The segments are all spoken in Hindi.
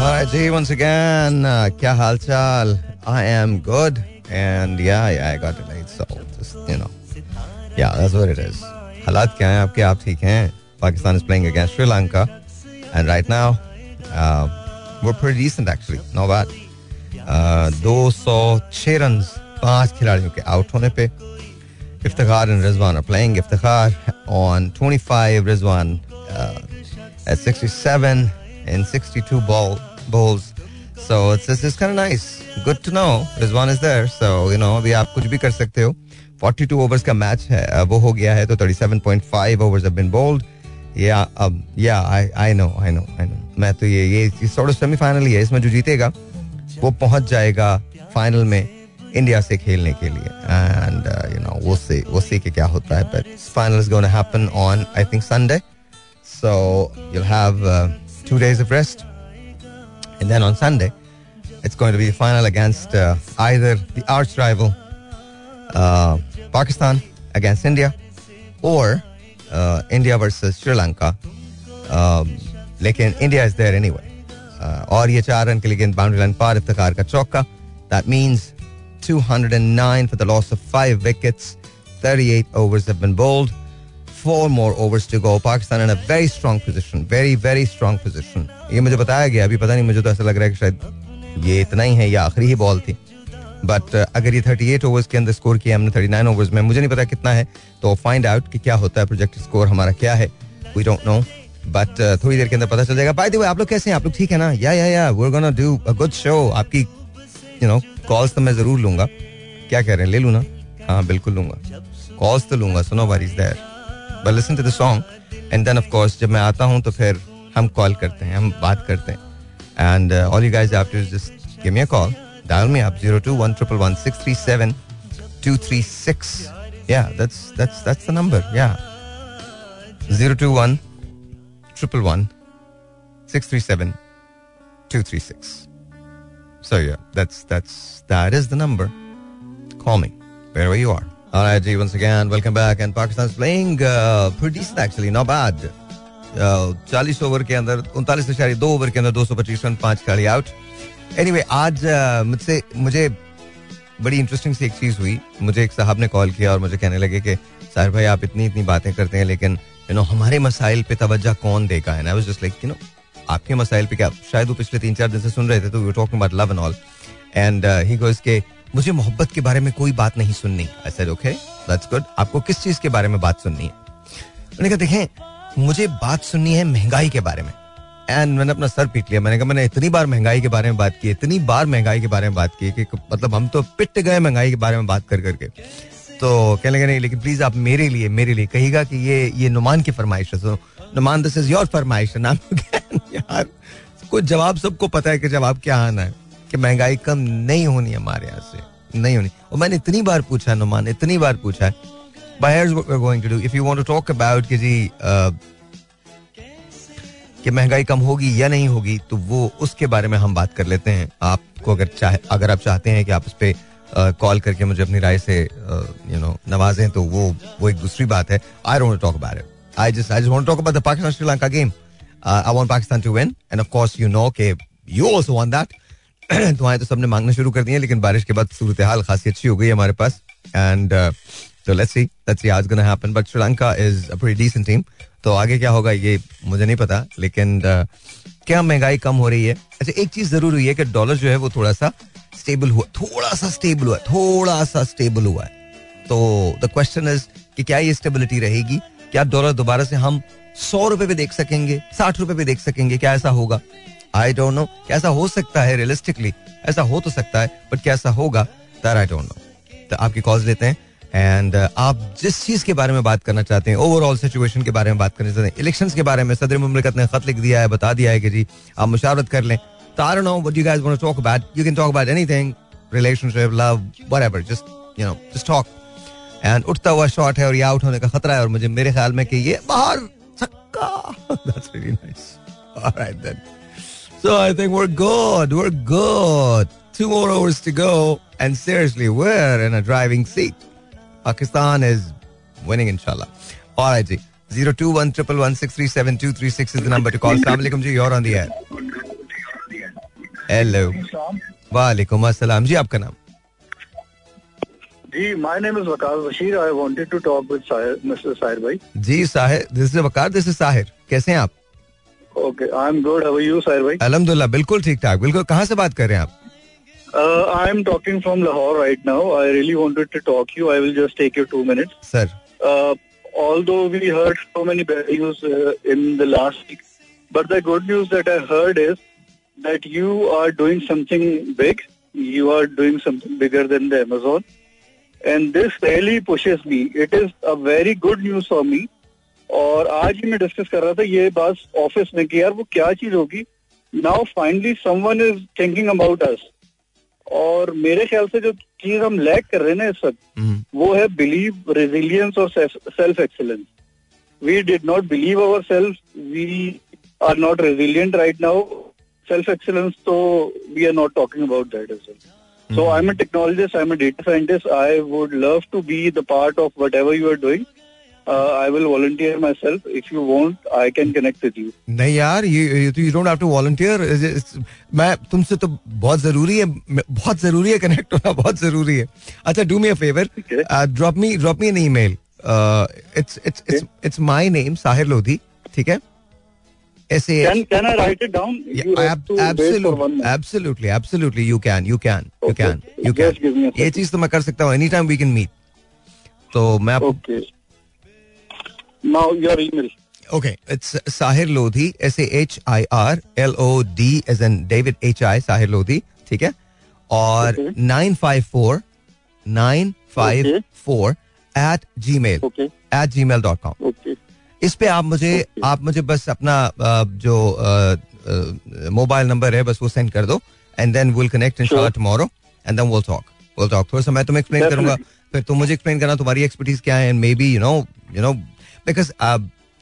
Alright, जी once again, uh, क्या हाल चाल? I am good and yeah, yeah, I got it late, so just you know, yeah, that's what it is. हालात क्या हैं आपके? आप ठीक हैं? Pakistan is playing against Sri Lanka, and right now, uh, we're pretty decent actually, not bad. Uh, 206 run पांच खिलाड़ियों के आउट होने पे Iftikhar and Rizwan are playing. Iftikhar on 25, Rizwan uh, at 67 and 62 ball balls. So it's, it's, it's kind of nice. Good to know. Rizwan is there. So, you अभी आप कुछ भी कर सकते हो 42 overs का मैच है वो हो गया है तो 37.5 overs have been bowled. Yeah, um, yeah, I, I know, I know, I know. मैं तो ये ये सॉर्ट ऑफ़ सेमीफाइनल ही है इसमें जो जीतेगा वो पहुँच जाएगा फाइनल में इंडिया से खेलने के लिए एंड यू नो वो से वो से कि क्या होता है but final is gonna happen on I think Sunday so have uh, two days of rest and then on Sunday it's going to be the final against uh, either the arch rival uh, Pakistan against India or uh, India versus Sri Lanka um, लेकिन इंडिया इज देयर एनीवे और ये चार रन के लिए बाउंड्री लाइन पार इफ्तार का चौका that means 209 for the loss of five wickets. 38 overs have been bowled. Four more overs to go Pakistan in a very strong position. Very very strong position. ये मुझे बताया गया, अभी पता नहीं मुझे तो ऐसा लग रहा है कि शायद ये इतना ही है, या आखिरी ही बॉल थी। बट अगर ये 38 ओवर्स के अंदर स्कोर किया हमने 39 ओवर्स में, मुझे नहीं पता कितना है तो फाइंड आउट कि क्या होता है प्रोजेक्टेड स्कोर हमारा क्या है। वी डोंट नो बट थोड़ी देर के अंदर पता चल जाएगा। बाय द वे आप लोग कैसे हैं? आप लोग ठीक है ना? Yeah yeah yeah we gonna do a good show आपकी यू नो कॉल्स तो मैं ज़रूर लूँगा। क्या कह रहे हैं? ले लू ना? हाँ बिल्कुल लूँगा। कॉल्स तो लूँगा, सुनो bar is there Listen to the song and then of course जब मैं आता हूँ तो फिर हम कॉल करते हैं हम बात करते हैं and all you guys have to just give me a call dial me up 021 triple one six three seven two three six yeah that's that's that's the number yeah 021 triple one six three seven two three six So yeah, that's that's that is the number. Call me wherever you are. All right, G. Once again, welcome back. And Pakistan's playing uh, pretty decent actually, not bad. चालीस ओवर के अंदर उनतालीस इशारे दो ओवर के अंदर दो सौ पच्चीस रन पाँच खिलाड़ी आउट एनीवे आज मुझसे मुझे बड़ी इंटरेस्टिंग सी एक चीज़ हुई मुझे एक साहब ने कॉल किया और मुझे कहने लगे कि साहिर भाई आप इतनी इतनी बातें करते हैं लेकिन यू नो हमारे मसाइल पे तवज्जो कौन देगा है ना जस्ट लाइक यू नो आपके मसाइल पे क्या शायद वो पिछले तीन चार दिन से सुन रहे थे तो we talking about love and all and he goes के मुझे मोहब्बत के बारे में कोई बात नहीं सुननी। I said okay that's good आपको किस चीज़ के बारे में बात सुननी है? मैंने कहा, देखें, मुझे बात सुननी है महँगाई के बारे में. एंड मैंने अपना सर पीट लिया। मैंने कहा, मैंने इतनी बार महँगाई के बारे में बात की, इतनी बार महँगाई के बारे में बात की कि मतलब हम तो पिट गए महँगाई के बारे में बात कर करके तो कहने लगे, नहीं, लेकिन प्लीज़ आप मेरे लिए मेरे लिए कहिएगा कि ये ये नुमान की फरमाइश है। नुमान दिस इज़ योर फरमाइश नाम यार, कुछ जवाब सबको पता है कि जवाब क्या आना है। कि महँगाई कम नहीं होनी हमारे यहाँ से नहीं होनी। और मैंने इतनी बार पूछा नुमान इतनी बार पूछा है। Going to do if you want to talk about कि जी कि महँगाई कम होगी या नहीं होगी तो वो उसके बारे में हम बात कर लेते हैं। आपको अगर चाहे अगर आप चाहते हैं कि आप उस पर कॉल करके मुझे अपनी राय से यू नो नवाजें तो वो वो एक दूसरी बात है। I don't talk about it just want to talk about the Pakistan Sri Lanka game. Uh, I want Pakistan to win, and of course you know कि you also want that. दुआएँ तो सबने मांगना शुरू कर दी हैं लेकिन बारिश के बाद सूरत हाल खासी अच्छी हो गई हमारे पास। एंड तो लेट्स सी लेट्स सी आज gonna happen but Sri Lanka is a pretty decent team तो आगे क्या होगा ये मुझे नहीं पता लेकिन uh, क्या महँगाई कम हो रही है? अच्छा एक चीज़ ज़रूर हुई है कि डॉलर जो है वो थोड़ा सा स्टेबल हुआ थोड़ा सा स्टेबल हुआ थोड़ा सा स्टेबल हुआ है। तो द क्वेश्चन इज़ कि क्या ये स्टेबिलिटी रहेगी? क्या डॉलर दोबारा से हम सौ रुपए पे देख सकेंगे साठ रुपए पे देख सकेंगे क्या ऐसा होगा? आई डोंट नो क्या ऐसा हो सकता है रियलिस्टिकली ऐसा हो तो सकता है बट क्या ऐसा होगा दैट आई डोंट नो तो आपकी कॉल्स लेते हैं एंड uh, आप जिस चीज़ के बारे में बात करना चाहते हैं ओवरऑल सिचुएशन के बारे में बात करना चाहते हैं इलेक्शन के बारे में सदर मुमलिकत ने खत लिख दिया है बता दिया है कि जी आप मुशावरत कर लें। तो I know what you guys want talk about you can talk about anything relationship love whatever just you know just talk and उठता हुआ शॉट है और ये आउट होने का खतरा है और मुझे मेरे ख्याल में कि ये बाहर छक्का। That's really nice alright then so I think we are good we are good two more overs to go and seriously we're in a driving seat Pakistan is winning inshallah all right ji 021 is the number to call Assalamu alaikum ji you're on the air hello वालेकुम अस्सलाम जी आपका नाम जी my name is Waqar Bashir I wanted to talk with mister Sahir भाई जी Sahir this is Waqar this is Sahir कैसे हैं आप okay I am good how are you Sahir भाई अल्हम्दुलिल्लाह बिल्कुल ठीक ठाक बिल्कुल कहाँ से बात कर रहे हैं आप I am talking from Lahore right now I really wanted to talk you I will just take you two minutes sir although we heard so many bad news uh, in the last week but the good news that i heard is that you are doing something big you are doing something bigger than the amazon and this really pushes me it is a very good news for me और आज ही मैं डिस्कस कर रहा था ये बात ऑफ़िस में कि यार वो क्या चीज़ होगी? Now finally someone is thinking about us और मेरे ख्याल से जो चीज़ हम लैक कर रहे हैं ना इस वक्त हम्म, वो है बिलीव रेजिलियंस और self excellence we did not believe our self we are not resilient right now self excellence तो we are not talking about that as well So I'm a technologist, I'm a data scientist. I would love to be the part of whatever you are doing. Uh, I will volunteer myself. If you want, I can connect with you. नहीं यार ये you don't have to volunteer मैं तुमसे तो बहुत ज़रूरी है बहुत ज़रूरी है कनेक्ट होना बहुत ज़रूरी है अच्छा do me a favour drop me drop me an email it's it's it's it's my name Sahir Lodhi ठीक है S A Can can I write it down? you have to wait for one minute. Absolutely absolutely you can you can you Okay. Can you give me a can ये चीज़ तो मैं कर सकता हूँ any time we can meet तो मैं आपको Okay. Now your email. Okay it's Sahir Lodhi S A H I R L O D as in David H I Sahir Lodhi ठीक है? और nine five four nine five four at G mail at G mail dot com इस पे आप मुझे Okay. आप मुझे बस अपना अ, जो मोबाइल नंबर है बस वो सेंड कर दो and then will connect in Sure. Tomorrow and then will talk will talk थोड़ा सा मैं तुम्हें एक्सप्लेन करूँगा। फिर तुम मुझे एक्सप्लेन करना तुम्हारी एक्सपर्टीज क्या है and maybe you know you know because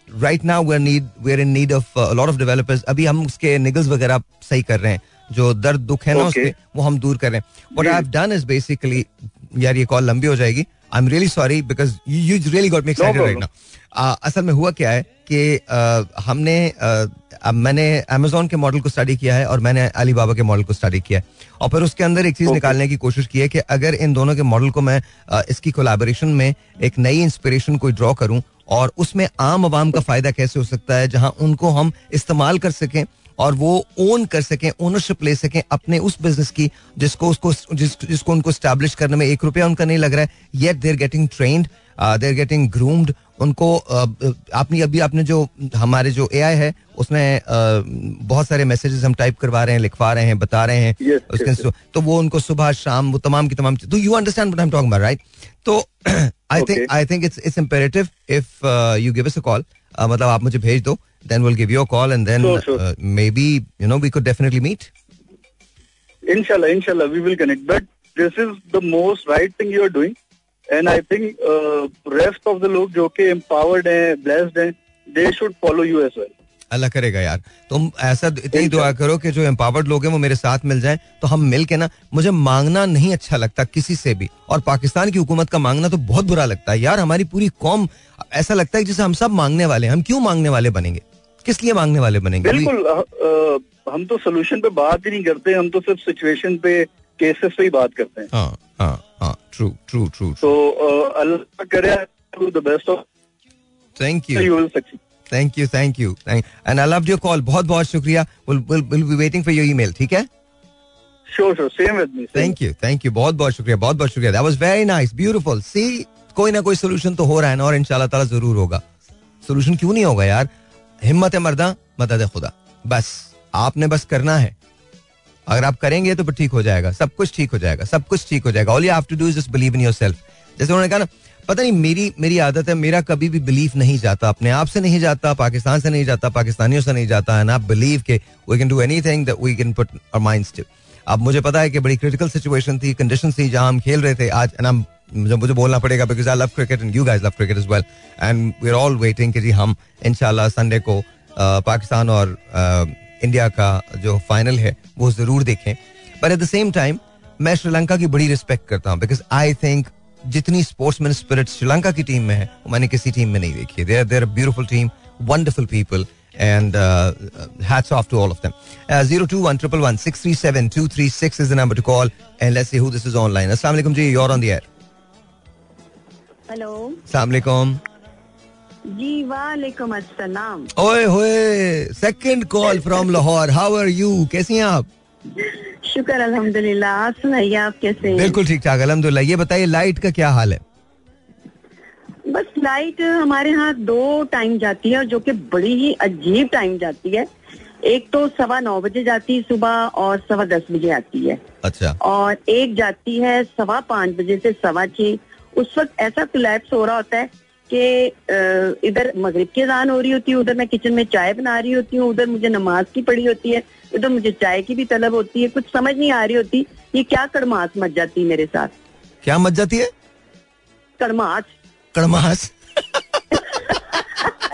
right now we need we in need of lot of developers अभी हम उसके निगल्स वगैरह सही कर रहे हैं। जो दर्द दुख है ना Okay. उसके वो हम दूर कर रहे हैं। What I have done is basically यार ये कॉल लंबी हो जाएगी। I am really sorry because you really got me excited right. Now असल में हुआ क्या है कि uh, हमने uh, अब मैंने अमेजोन के मॉडल को स्टडी किया है और मैंने अली बाबा के मॉडल को स्टडी किया है। और फिर उसके अंदर एक चीज़ निकालने की कोशिश की है कि अगर इन दोनों के मॉडल को मैं इसकी कोलाबोरेशन में एक नई इंस्पिरेशन कोई ड्रॉ करूँ और उसमें आम आवाम का फ़ायदा कैसे हो सकता है जहाँ उनको हम इस्तेमाल कर सकें और वो ओन कर सकें ओनरशिप ले सकें अपने उस बिज़नेस की जिसको उसको जिस, जिसको उनको स्टैब्लिश करने में एक रुपया उनका नहीं लग रहा है yet they're getting trained they're getting groomed उनको आपने अभी आपने जो हमारे जो एआई है उसमें बहुत सारे मैसेजेस हम टाइप करवा रहे हैं लिखवा रहे हैं बता रहे हैं Yes, उसके yes, yes. तो वो उनको सुबह शाम वो तमाम की तमाम तो you understand what I am talking about right तो I think I think it's it's imperative if you give us a call मतलब आप मुझे भेज दो then will give you a call and then. Maybe you know we could definitely meet Inshallah, inshallah, we will connect. But this is the most right thing you are doing. And I think uh, rest of the लोग जो कि empowered हैं, blessed हैं, they should follow you as well. अल्लाह करेगा यार। तुम ऐसा इतनी दुआ करो कि जो एम्पावर्ड लोग हैं वो मेरे साथ मिल जाएँ तो हम मिल के ना मुझे मांगना नहीं अच्छा लगता किसी से भी। और पाकिस्तान की हुकूमत का मांगना तो बहुत बुरा लगता है। यार हमारी पूरी कौम ऐसा लगता है जैसे हम सब मांगने वाले हैं। हम क्यों मांगने वाले बनेंगे? किस लिए मांगने वाले बनेंगे? बिल्कुल हम तो सोल्यूशन पे बात ही नहीं करते हम तो सिर्फ़ सिचुएशन पे केसेस पे ही बात करते हैं। हाँ हाँ हाँ ट्रू ट्रू ट्रू तो अल्लाह करे the best of thank you you will succeed thank you thank you and I love your call बहुत बहुत शुक्रिया। Will will be waiting for your email ठीक है? Sure sure same with me thank you thank you बहुत बहुत शुक्रिया बहुत बहुत शुक्रिया। That was very nice beautiful सी कोई ना कोई सोल्यूशन तो हो रहा है ना और इंशाल्लाह ताला ज़रूर होगा। सोल्यूशन क्यों नहीं होगा यार? हिम्मत है मर्दा मदद है खुदा। बस आपने बस करना है। अगर आप करेंगे तो ठीक हो जाएगा, सब कुछ ठीक हो जाएगा, सब कुछ ठीक हो जाएगा। All you have to do is just believe in yourself जैसे उन्होंने कहा ना, पता नहीं, मेरी मेरी आदत है, मेरा कभी भी बिलीव नहीं जाता, अपने आप से नहीं जाता, पाकिस्तान से नहीं जाता, पाकिस्तानियों से नहीं जाता एंड आप बिलीव के we can do anything that we can put our minds to अब मुझे पता है कि बड़ी क्रिटिकल सिचुएशन थी कंडीशन थी, जहाँ हम खेल रहे थे, आज एंड मुझे मुझे बोलना पड़ेगा because I love cricket and you guys love cricket as well and we are all waiting कि जी हम इंशाल्लाह संडे को पाकिस्तान और इंडिया का जो फाइनल है वो ज़रूर देखें but at the same time मैं श्रीलंका की बड़ी रिस्पेक्ट करता हूँ बिकॉज़ आई थिंक जितनी स्पोर्ट्समैन स्पिरिट श्रीलंका की टीम में है वो मैंने किसी टीम में नहीं देखी there there beautiful team wonderful people And uh, hats off to all of them. Uh, 021 111 637 is the number to call. And let's see who this is online. Assalamu alaikum ji, you're on the air. Hello Assalamu alaikum. जी वालेकुम अस्सलाम। ओए होए second call from Lahore how are you कैसी हैं आप? शुक्र अल्हम्दुलिल्लाह। आप सुनाइए आप कैसे हैं? बिल्कुल ठीक ठाक अलहमदुल्ला ये बताइए लाइट का क्या हाल है? बस लाइट हमारे यहाँ दो टाइम जाती है और जो कि बड़ी ही अजीब टाइम जाती है। एक तो सवा नौ बजे जाती है सुबह और सवा दस बजे आती है। अच्छा। और एक जाती है सवा पाँच बजे से सवा छह। उस वक्त ऐसा कोलैप्स हो रहा होता है कि इधर मगरिब की अजान हो रही होती है उधर मैं किचन में चाय बना रही होती हूँ उधर मुझे नमाज़ की पड़ी होती है उधर मुझे चाय की भी तलब होती है कुछ समझ नहीं आ रही होती ये क्या कड़मास मच जाती है मेरे साथ? क्या मच जाती है? कड़माश कड़मास?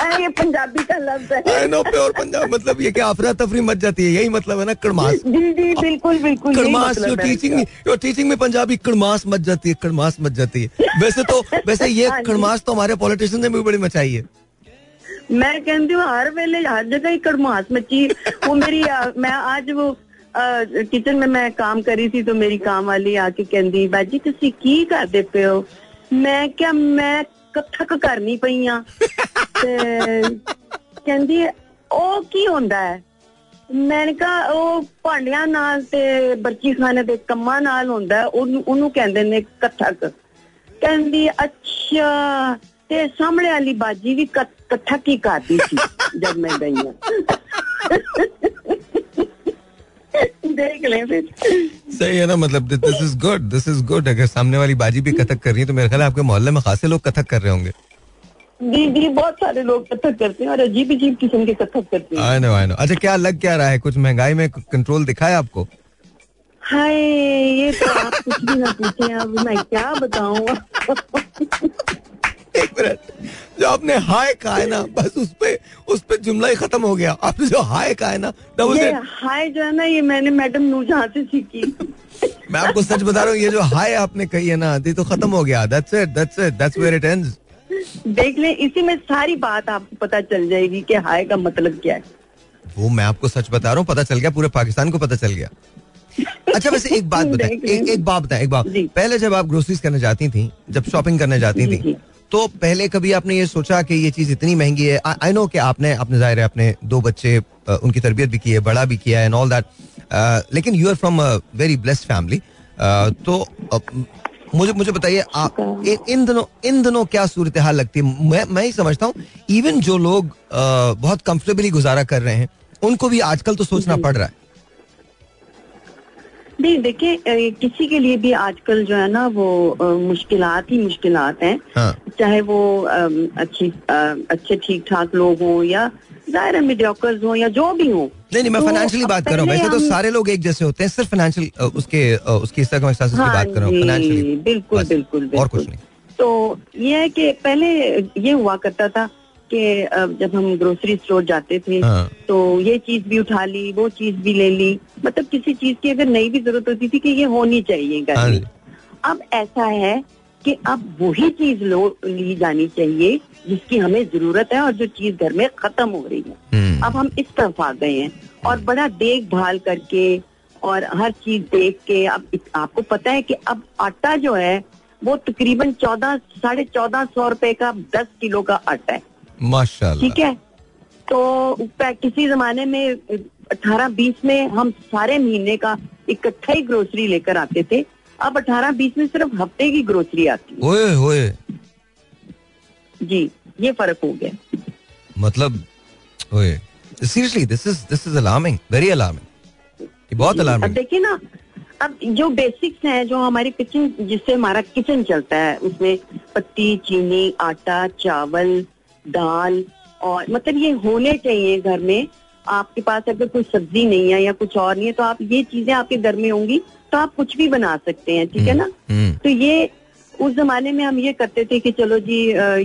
ये पंजाबी का लफ्ज है। आई नो प्योर पंजाब मतलब ये अफरा तफरी मच जाती है यही मतलब है ना कड़मास। जी जी बिल्कुल बिल्कुल कड़मास जो मतलब टीचिंग जो टीचिंग में पंजाबी कड़मास मच जाती है कड़मास मच जाती है। वैसे तो वैसे ये हाँ कड़मास तो हमारे पॉलिटिशियन ने भी बड़ी मचाई है। मैं कहती हूँ हर वेले हर जगह ही कड़मास मची। वो मेरी मैं आज वो किचन में मैं काम करी थी तो मेरी काम वाली आके कहती बाजी तुम की करते पे हो? मैं क्या मैं ਕਥਕ ਕਰਨੀ ਪਈ ਆ ਤੇ ਕਹਿੰਦੀ ਉਹ ਕੀ ਹੁੰਦਾ ਹੈ ਮੈਂ ਕਿਹਾ ਉਹ ਭਾਂਡਿਆਂ ਨਾਲ ਤੇ ਬਰਚੀ ਖਾਨੇ ਦੇ ਕੰਮਾਂ ਨਾਲ ਹੁੰਦਾ ਹੈ ਉਹਨੂੰ ਉਹਨੂੰ ਕਹਿੰਦੇ ਨੇ ਕਥਕ ਕਹਿੰਦੀ ਅੱਛਾ ਤੇ ਸਾਹਮਣੇ ਵਾਲੀ ਬਾਜੀ ਵੀ ਕ- ਕਥਕ ਹੀ ਕਰਦੀ ਸੀ ਜਦ ਮੈਂ ਗਈ देख सही है ना मतलब this is good this is good अगर सामने वाली बाजी भी कथक कर रही है तो मेरे ख्याल आपके मोहल्ले में खासे लोग कथक कर रहे होंगे। जी जी बहुत सारे लोग कथक करते हैं और अजीब अजीब किस्म के कथक करते हैं। आई नो आई नो अच्छा क्या लग क्या रहा है? कुछ महँगाई में कंट्रोल दिखा है आपको? हाय ये तो आप कुछ भी ना पूछे अब मैं क्या बताऊँगा एक मिनट। जो आपने हाय कहा है ना बस उस पे उस पे जुमला ही खत्म हो गया। आपने जो हाय कहा है ना ये हाय जो है ना ये मैंने मैडम नूरजहां से सीखी। मैं आपको सच बता रहा हूँ ये जो हाय आपने कही है ना ये तो खत्म हो गया। That's it that's it that's where it ends देख ले इसी में सारी बात आपको पता चल जाएगी कि हाय का मतलब क्या है। वो मैं आपको सच बता रहा हूँ पता चल गया पूरे पाकिस्तान को पता चल गया। अच्छा वैसे एक बात बताएँ एक, एक बात बताएँ एक बात। पहले जब आप ग्रोसरीज करने जाती थी जब शॉपिंग करने जाती थी। तो पहले कभी आपने ये सोचा कि ये चीज़ इतनी महँगी है? आई नो कि आपने अपने ज़ाहिर है अपने दो बच्चे उनकी तरबियत भी की है बड़ा भी किया है एंड ऑल दैट लेकिन you are from a very blessed family तो मुझे मुझे बताइए आप इन, इन दिनों इन दिनों क्या सूरत हाल लगती है? मैं मैं ही समझता हूँ इवन जो लोग बहुत कंफर्टेबली गुजारा कर रहे हैं उनको भी आजकल तो सोचना पड़ रहा है। नहीं देखिए किसी के लिए भी आजकल जो है ना वो मुश्किल ही मुश्किल हैं। हाँ। चाहे वो अम, अच्छी अ, अच्छे ठीक ठाक लोग हों या ज़ाहिर मीडियोकर्स हों या जो भी हों। नहीं नहीं मैं तो फाइनेंशियली बात कर रहा हूँ। वैसे तो सारे लोग एक जैसे होते हैं सिर्फ़ फाइनेंशियल उसके उसकी सर्कमस्टेंसेस की हाँ बात कर रहा हूँ फाइनेंशियली बिल्कुल बिल्कुल और बिल्कुल। कुछ नहीं। तो ये है कि पहले ये हुआ करता था कि जब हम ग्रोसरी स्टोर जाते थे हाँ। तो ये चीज़ भी उठा ली वो चीज़ भी ले ली। मतलब किसी चीज़ की अगर नई भी ज़रूरत होती थी कि ये होनी चाहिए घर हाँ। अब ऐसा है कि अब वही चीज़ लो ली जानी चाहिए जिसकी हमें ज़रूरत है और जो चीज़ घर में खत्म हो रही है। हम्म, अब हम इस तरफ़ आ गए हैं और बड़ा देखभाल करके और हर चीज़ देख के अब आपको पता है कि अब आटा जो है वो तकरीबन चौदह साढ़े चौदह सौ रुपए का दस किलो का आटा है। माशाल्लाह। ठीक है? तो किसी जमाने में अठारह बीस में हम सारे महीने का इकट्ठा ही ग्रोसरी लेकर आते थे। अब अठारह बीस में सिर्फ़ हफ़्ते की ग्रोसरी आती है। ओए ओए जी ये फ़र्क हो गया। मतलब ओए seriously this is this is alarming very alarming ये बहुत अलार्मिंग देखिए ना अब जो बेसिक्स हैं जो हमारी किचन जिससे हमारा किचन चलता है उसमें पत्ती चीनी आटा चावल दाल और मतलब ये होने चाहिए घर में। आपके पास अगर कोई सब्ज़ी नहीं है या कुछ और नहीं है तो आप ये चीज़ें आपके घर में होंगी तो आप कुछ भी बना सकते हैं ठीक है ना? हम्म, तो ये उस जमाने में हम ये करते थे कि चलो जी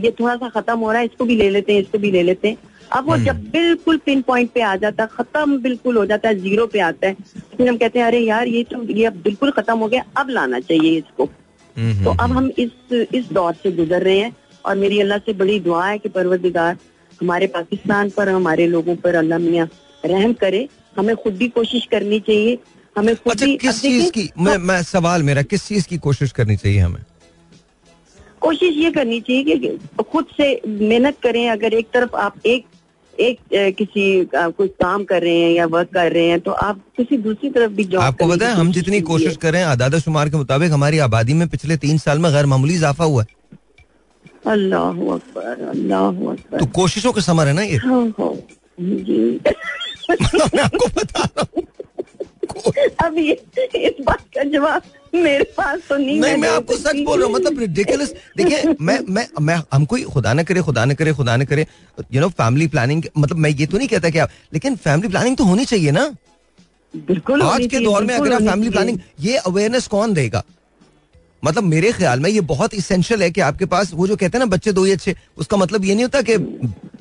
ये थोड़ा सा खत्म हो रहा है इसको भी ले लेते हैं इसको भी ले लेते हैं। अब वो जब बिल्कुल पिन पॉइंट पे आ जाता है खत्म बिल्कुल हो जाता है ज़ीरो पे आता है फिर हम कहते हैं अरे यार ये तो ये अब बिल्कुल खत्म हो गया अब लाना चाहिए इसको। हम्म, हम्म, तो अब हम इस इस दौर से गुजर रहे हैं। और मेरी अल्लाह से बड़ी दुआ है कि परवरदिगार हमारे पाकिस्तान पर हमारे लोगों पर अल्लाह मियाँ रहम करे। हमें खुद भी कोशिश करनी चाहिए। हमें खुद अच्छा भी किस चीज़ की मैं मैं सवाल मेरा किस चीज़ की कोशिश करनी चाहिए हमें? कोशिश ये करनी चाहिए कि खुद से मेहनत करें। अगर एक तरफ़ आप एक एक किसी कोई काम कर रहे हैं या वर्क कर रहे हैं तो आप किसी दूसरी तरफ़ भी जॉब आपको पता है हम जितनी कोशिश कर रहे हैं आदादा शुमार के मुताबिक हमारी आबादी में पिछले तीन साल में गैर मामूली इजाफा हुआ है। अल्लाह अकबर अल्लाह अकबर। तो कोशिशों का समर है ना ये? हाँ, हाँ, जी। मैं आपको बता रहा हूँ। अब ये इस बात का जवाब मेरे पास तो नहीं नहीं मैं आपको सच बोल रहा हूँ मतलब रिडिकुलस देखिए मैं मैं मैं हम कोई खुदा ना करे खुदा न करे खुदा ना करे यू नो फैमिली प्लानिंग मतलब मैं ये तो नहीं कहता कि आप लेकिन फैमिली प्लानिंग तो होनी चाहिए ना। बिल्कुल आज के दौर में अगर आप फैमिली प्लानिंग ये अवेयरनेस कौन देगा? मतलब मेरे ख्याल में ये बहुत इसेंशियल है कि आपके पास वो जो कहते हैं ना बच्चे दो ही अच्छे उसका मतलब ये नहीं होता कि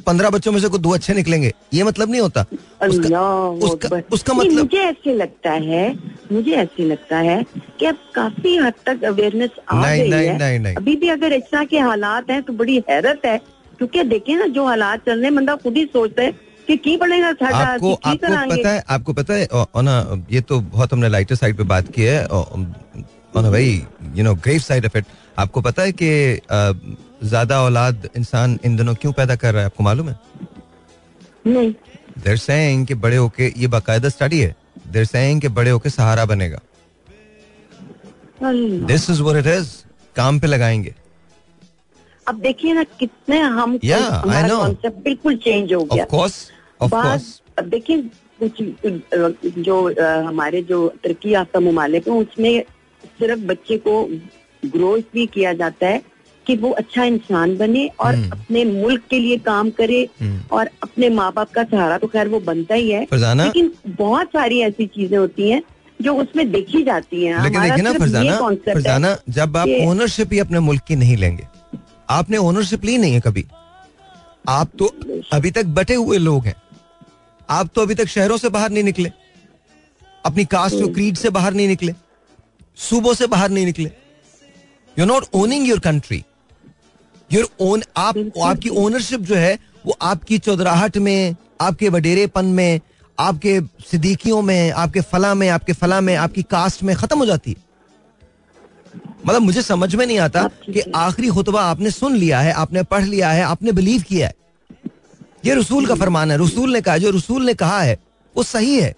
पंद्रह बच्चों में से कोई दो अच्छे निकलेंगे। ये मतलब नहीं होता। उसका उसका, उसका मतलब मुझे ऐसे लगता है मुझे ऐसे लगता है कि अब काफ़ी हद तक अवेयरनेस आ गई नहीं, है। नहीं, नहीं। अभी भी अगर इस तरह के हालात हैं तो बड़ी हैरत है। क्योंकि देखें ना जो हालात चल रहे हैं बंदा खुद ही सोचता है कि की पड़ेगा आपको की आपको पता है आपको पता है ये तो बहुत हमने लाइटर साइड पे बात की है very you know grave side of it आपको पता है कि ज़्यादा औलाद इंसान इन दिनों क्यों पैदा कर रहा है? आपको मालूम है? नहीं। देर सेइंग कि बड़े होके ये बाकायदा स्टडी है। देर सेइंग कि बड़े होके सहारा बनेगा। This is what it is काम पे लगाएँगे। अब देखिए ना कितने हम Yeah, बिल्कुल चेंज हो गया। ऑफ़ कोर्स ऑफ़ बात कोर्स अब देखिए कुछ जो हमारे जो तरक्की याफ्ता ममालिक हैं उसमें सिर्फ़ बच्चे को ग्रोथ भी किया जाता है कि वो अच्छा इंसान बने और हम्म। अपने मुल्क के लिए काम करे हम्म। और अपने माँ बाप का सहारा तो खैर वो बनता ही है। लेकिन बहुत सारी ऐसी चीज़ें होती हैं जो उसमें देखी जाती हैं। लेकिन देखिए ना फरजाना है फरजाना जब आप ओनरशिप ही अपने मुल्क की नहीं लेंगे। आपने ओनरशिप ली नहीं है कभी। आप तो अभी तक बटे हुए लोग हैं। आप तो अभी तक शहरों से बाहर नहीं निकले। अपनी कास्ट और क्रीड से बाहर नहीं निकले। सूबों से बाहर नहीं निकले। You not owning your country your own आप आपकी ओनरशिप जो है वो आपकी चौधराहट में आपके वडेरेपन में आपके सिद्दीकियों में आपके फला में आपके फला में आपकी कास्ट में खत्म हो जाती है। मतलब मुझे समझ में नहीं आता कि आखिरी खुतबा आपने सुन लिया है आपने पढ़ लिया है आपने बिलीव किया है। ये रसूल का फरमान है। रसूल ने कहा जो रसूल ने कहा है वो सही है।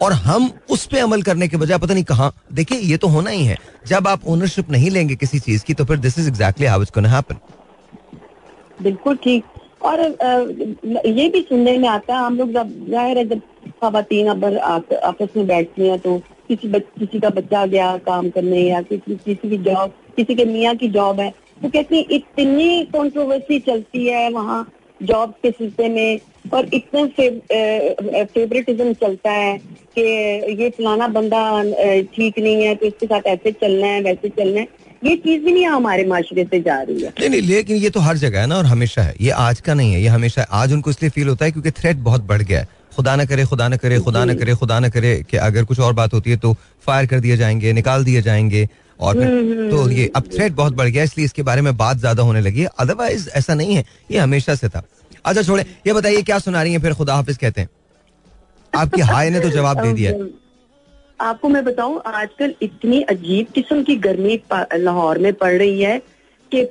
और हम उस पे अमल करने के बजाय, पता नहीं कहाँ, देखिए, ये तो होना ही है। जब आप ओनरशिप नहीं लेंगे किसी चीज़ की तो फिर this is exactly how it's happen बिल्कुल ठीक। और ये भी सुनने में आता है, हम लोग जब ज़ाहिर है, जब खातन आपस में बैठती हैं तो किसी किसी का बच्चा गया काम करने, या किसी किसी की जॉब किसी के मियाँ की जॉब है तो कहती इतनी कंट्रोवर्सी चलती है वहाँ जॉब के सिलसिले में और इतना फेवरेटिज्म चलता है कि ये फलाना बंदा ठीक नहीं है तो इसके साथ ऐसे चलना है वैसे चलना है। ये चीज़ भी नहीं हमारे माशरे से जा रही है। नहीं नहीं लेकिन ये तो हर जगह है ना और हमेशा है। ये आज का नहीं है ये हमेशा है। आज उनको इसलिए फील होता है क्योंकि थ्रेट बहुत बढ़ गया है। खुदा ना करे खुदा ना करे खुदा ना करे खुदा ना करे कि अगर कुछ और बात होती है तो फायर कर दिए जाएँगे निकाल दिए जाएँगे। और फिर तो ये अब थ्रेट बहुत बढ़ गया इसलिए इसके बारे में बात ज़्यादा होने लगी है। अदरवाइज़ ऐसा नहीं है ये हमेशा से था। अच्छा छोड़े ये बताइए क्या सुना रही है? फिर खुदा हाफिज कहते हैं। आपकी हाय ने तो जवाब दे दिया। आपको मैं बताऊँ आजकल इतनी अजीब किस्म की गर्मी लाहौर में पड़ रही है कि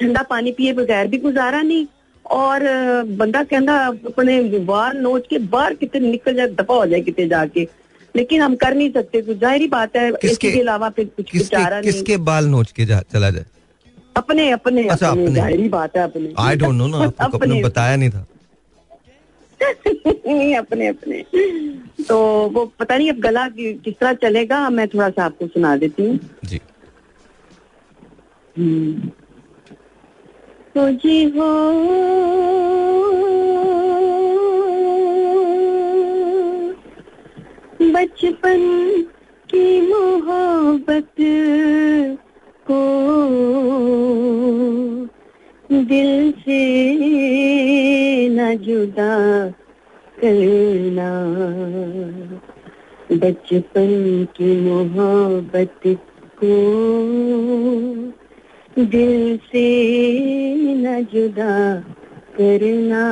ठंडा पानी पिए बगैर भी गुजारा नहीं। और बंदा कहना अपने वार नोच के बाहर कितने निकल जाए दफ़ा हो जाए कितने जाके। लेकिन हम कर नहीं सकते कुछ ज़ाहिर बात है इसके अलावा फिर कुछ किसके नहीं। किसके बाल नोच के जा, चला जाए? अपने अपने अच्छा, अपने अपने। ज़ाहिर बात है अपने। आई डोंट नो ना आपको अपने। बताया नहीं था। नहीं अपने अपने। तो वो पता नहीं अब गला किस तरह चलेगा मैं थोड़ा सा आपको सुना देती हूँ। जी। तुझे हो। बचपन की मोहब्बत को दिल से न जुदा करना। बचपन की मोहब्बत को दिल से न जुदा करना।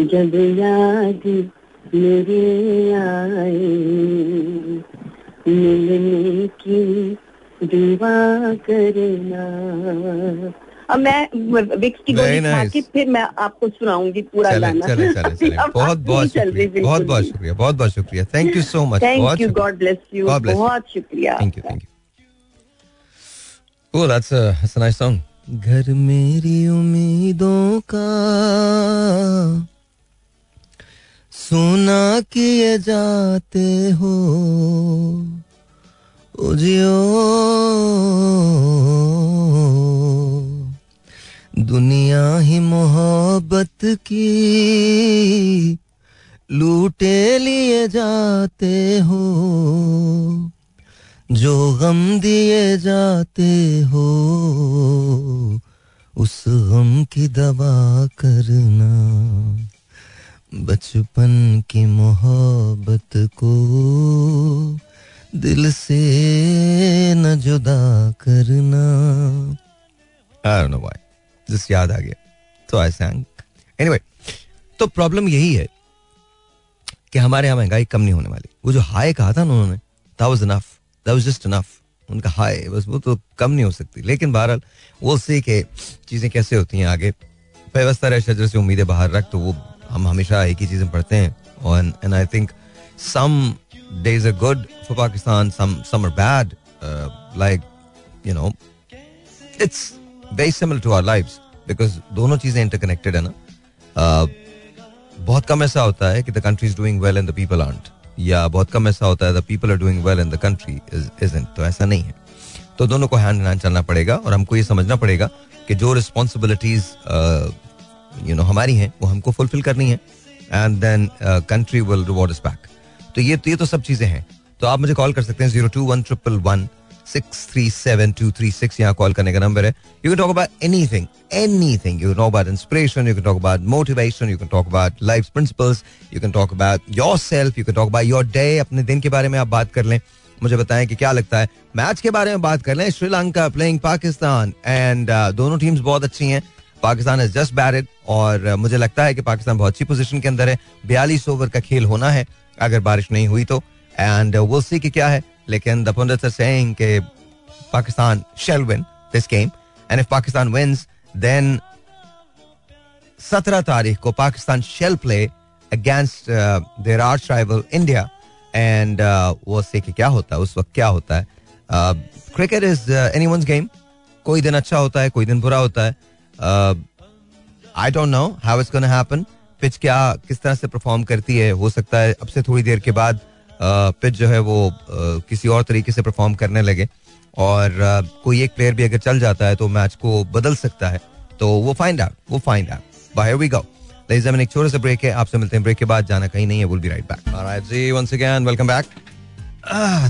जब याद मेरी आए मिलने की दुआ करना। अब मैं विक्स की गोली खा nice. के फिर मैं आपको सुनाऊँगी पूरा चले गाना। चले चले चले। बहुत बहुत शुक्रिया बहुत बहुत शुक्रिया बहुत बहुत शुक्रिया। Thank you so much thank you God bless you God bless you. बहुत शुक्रिया। Thank you thank you Oh, that's a that's a nice song. घर मेरी उम्मीदों का सुना किए जाते हो, उजियो। दुनिया ही मोहब्बत की लूटे लिए जाते हो, जो गम दिए जाते हो, उस गम की दवा करना। बचपन की मोहब्बत को दिल से न जुदा करना। I don't know why. जिस याद आ गया। तो आई सैंग एनीवे तो प्रॉब्लम यही है कि हमारे यहाँ महँगाई कम नहीं होने वाली। वो जो हाई कहा था ना उन्होंने, that was enough. That was just enough. उनका हाई बस वो तो कम नहीं हो सकती। लेकिन बहरहाल वो से के चीज़ें कैसे होती हैं आगे। व्यवस्था रहे, शजर से उम्मीदें बाहर रख तो वो हम हमेशा एक ही चीज़ें पढ़ते हैं। और and I think some days are good for Pakistan दोनों चीज़ें इंटरकनेक्टेड है ना। Uh, बहुत कम ऐसा होता है कि the country is doing well and the people are या बहुत कम ऐसा होता है the people are doing well and the country is तो ऐसा नहीं है। तो दोनों को हैंड हैंड चलना पड़ेगा और हमको ये समझना पड़ेगा कि जो रिस्पॉन्सिबिलिटीज यू नो हमारी हैं, वो हमको फुलफिल करनी है and then country will reward us back तो ये ये तो सब चीज़ें हैं। तो आप मुझे कॉल कर सकते हैं zero two one triple one six three seven two three six यहाँ कॉल करने का नंबर है। You can talk about anything anything you talk about inspiration you can talk about motivation you can talk about life principles you can talk about yourself you can talk about your day अपने दिन के बारे में आप बात कर लें। मुझे बताएँ कि क्या लगता है। मैच के बारे में बात कर लें। श्रीलंका प्लेइंग पाकिस्तान एंड दोनों टीम्स बहुत अच्छी हैं। पाकिस्तान इज़ जस्ट बैरिड और मुझे लगता है कि पाकिस्तान बहुत अच्छी पोजीशन के अंदर है। बयालीस ओवर का खेल होना है अगर बारिश नहीं हुई तो। एंड विल सी क्या है। लेकिन our Pakistan shall win this game and if Pakistan wins then 17 तारीख को Pakistan shall play against arch rival India and uh, वो से क्या होता है उस वक्त क्या होता है। क्रिकेट इज़ एनीवंस गेम कोई दिन अच्छा होता है कोई दिन बुरा होता है। I don't know how it's gonna happen pitch क्या किस तरह से परफॉर्म करती है हो सकता है अब से थोड़ी देर के बाद पिच जो है वो uh, किसी और तरीके से परफॉर्म करने लगे। और uh, कोई एक प्लेयर भी अगर चल जाता है तो मैच को बदल सकता है। तो वो फाइंड आउट वो फाइंड आउट बाहर वी गो Ladies and एक छोटे से ब्रेक है। आपसे मिलते हैं ब्रेक के बाद। जाना कहीं नहीं है will be right back alright ji once again welcome back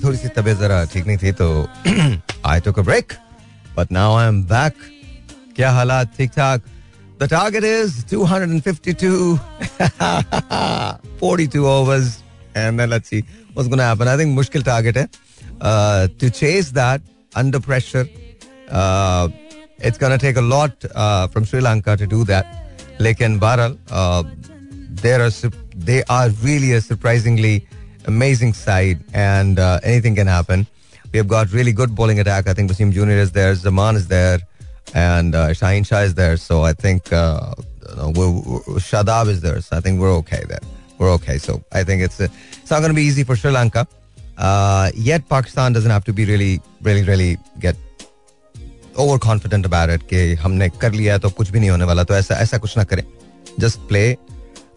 थोड़ी सी तबीयत जरा ठीक नहीं थी तो I took a break but now I am back क्या हालात ठीक ठाक The target is 252, 42 overs, and then let's see what's going to happen. I think mushkil target hai. Uh, to chase that under pressure, uh, it's going to take a lot uh, from Sri Lanka to do that. Lekin Baral, uh, there are sup- they are really a surprisingly amazing side, and uh, anything can happen. We have got really good bowling attack. I think Wasim Junior is there, Zaman is there, and uh, Shaheen Shah is there. So I think uh, you know, we're, we're, Shadab is there. So I think we're okay there. We're okay. So I think it's uh, it's not going to be easy for Sri Lanka. Uh, yet Pakistan doesn't have to be really, really, really get over confident about it कि हमने कर लिया तो कुछ भी नहीं होने वाला तो ऐसा ऐसा कुछ ना करें just play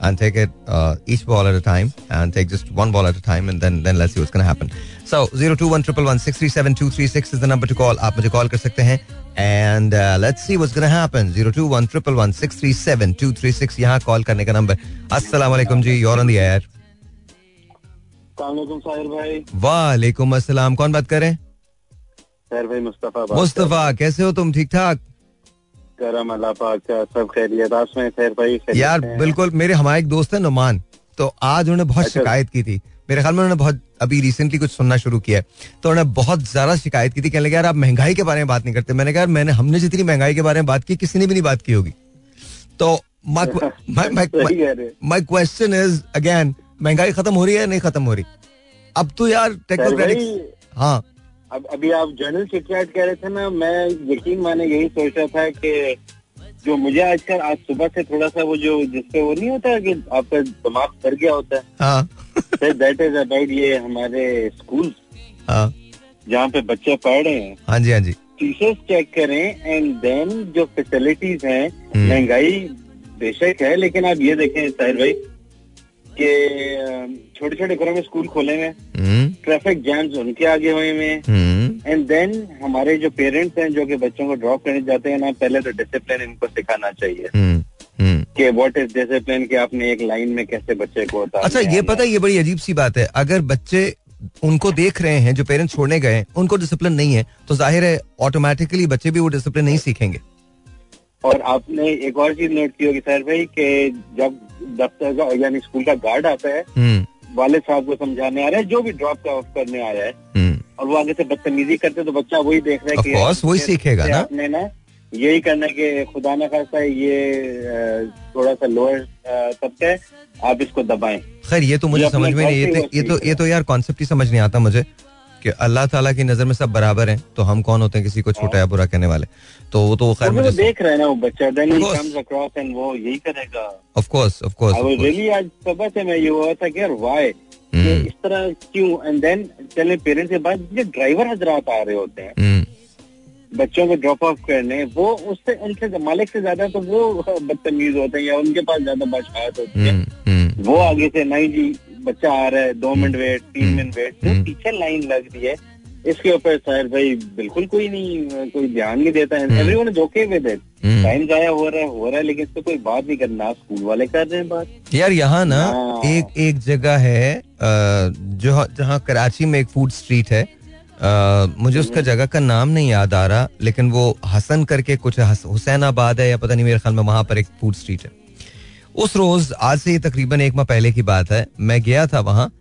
and take it uh, each ball at a time and take just one ball at a time and then then let's see what's going to happen. So 02111637236 is the number to call. आप मुझे कॉल कर सकते हैं and uh, let's see what's going to happen. 02111637236 यहाँ कॉल करने का नंबर. अस्सलाम वालेकुम जी you're on the air. सलामकुम साहिर भाई वालेकुम अस्सलाम कौन बात कर रहे हैं? साहिर भाई मुस्तफा बात मुस्तफा कैसे हो तुम ठीक ठाक? करम अल्लाह पाक का सब खैरियत आप में साहिर भाई यार बिल्कुल मेरे हमारे एक दोस्त है नुमान। तो आज उन्होंने बहुत अच्छा। शिकायत की थी। मेरे ख्याल में उन्होंने बहुत अभी रिसेंटली कुछ सुनना शुरू किया है। तो उन्होंने बहुत ज़्यादा शिकायत की थी। कहने लगे यार आप महँगाई के बारे में बात नहीं करते। मैंने कहा यार मैंने हमने जितनी महँगाई के बारे में बात की किसी ने भी नहीं बात की होगी। तो my क्वेश्चन इज़ again महँगाई खत्म हो रही है या नहीं खत्म हो रही? अब तो यार टेक्नोक्रेटिक्स हाँ। अब अभी आप जनरल चिटचैट कह रहे थे ना मैं यकीन माने यही सोचा था कि जो मुझे आजकल आज सुबह से थोड़ा सा वो जो जिसपे वो नहीं होता कि आपका दिमाग कर गया होता है। सर दैट इज़ अबाउट ये हमारे स्कूल हाँ। जहाँ पे बच्चे पढ़ रहे हैं। हाँ जी हाँ जी। फीसेस चेक करें एंड देन जो फैसिलिटीज़ हैं हम्म। महँगाई बेशक है लेकिन आप ये देखें साहिर भाई कि छोटे छोटे घरों में स्कूल खोले हुए हम्म। ट्रैफ़िक जैम्स उनके आगे हुए हम्म। एंड देन हमारे जो पेरेंट्स हैं जो कि बच्चों को ड्रॉप करने जाते हैं ना पहले तो डिसिप्लिन इनको सिखाना चाहिए। हम्म हम्म। कि व्हाट इज़ डिसिप्लिन कि आपने एक लाइन में कैसे बच्चे को अच्छा ये पता है ये बड़ी अजीब सी बात है। अगर बच्चे उनको देख रहे हैं जो पेरेंट्स छोड़ने गए उनको डिसिप्लिन नहीं है तो ज़ाहिर है ऑटोमेटिकली बच्चे भी वो डिसिप्लिन नहीं सीखेंगे। और आपने एक और चीज़ नोट की होगी सर भाई कि जब दफ्तर का यानी स्कूल का गार्ड आता है हम्म। वाले साहब को समझाने आ रहा है जो भी ड्रॉप का ऑफ़ करने आया है। हम्म। और वो आगे से बदतमीजी करते हैं, तो बच्चा वही देख रहा है कि वही सीखेगा ना। आपने ना यही करना कि खुदा ना खासा है ये थोड़ा सा लोअर तबका है आप इसको दबाएँ। खैर ये तो मुझे समझ में नहीं ये तो ये तो ये तो यार कॉन्सेप्ट ही समझ नहीं आता मुझे। कि अल्लाह ताला की नज़र में सब बराबर हैं तो हम कौन होते हैं किसी को छोटा या बुरा कहने वाले? तो वो तो खैर मुझे देख रहा है ना वो बच्चा then he comes across and वो यही करेगा। Of course of course I was really आज सुबह से मैं ये हुआ था कि यार व्हाई इस तरह क्यों? एंड देन चले पेरेंट्स के बाद जो ड्राइवर हजरात आ रहे होते हैं हम्म, बच्चों को ड्रॉप ऑफ़ करने वो उससे उनसे मालिक से ज़्यादा तो वो बदतमीज होते हैं या उनके पास ज़्यादा बादशाहत होती है। हम्म, वो आगे से नहीं जी बच्चा आ रहा है दो मिनट वेट तीन हम्म। मिनट वेट जो हम्म। पीछे लाइन लग रही है। इसके ऊपर साहिर भाई बिल्कुल कोई नहीं कोई ध्यान नहीं देता है। Everyone is okay with it hmm. Time जाया हो रहा है हो रहा है लेकिन इस पे कोई बात नहीं करना। स्कूल वाले कर रहे हैं बात। यार यहाँ ना हाँ। एक एक जगह है जो जहाँ कराची में एक फ़ूड स्ट्रीट है। अ, मुझे उसका जगह का नाम नहीं याद आ रहा लेकिन वो हसन करके कुछ हस- हुसैनाबाद है या पता नहीं मेरे ख्याल में वहाँ पर एक फ़ूड स्ट्रीट है। उस रोज आज से ये तकरीबन एक माह पहले की बात है मैं गया था वहाँ।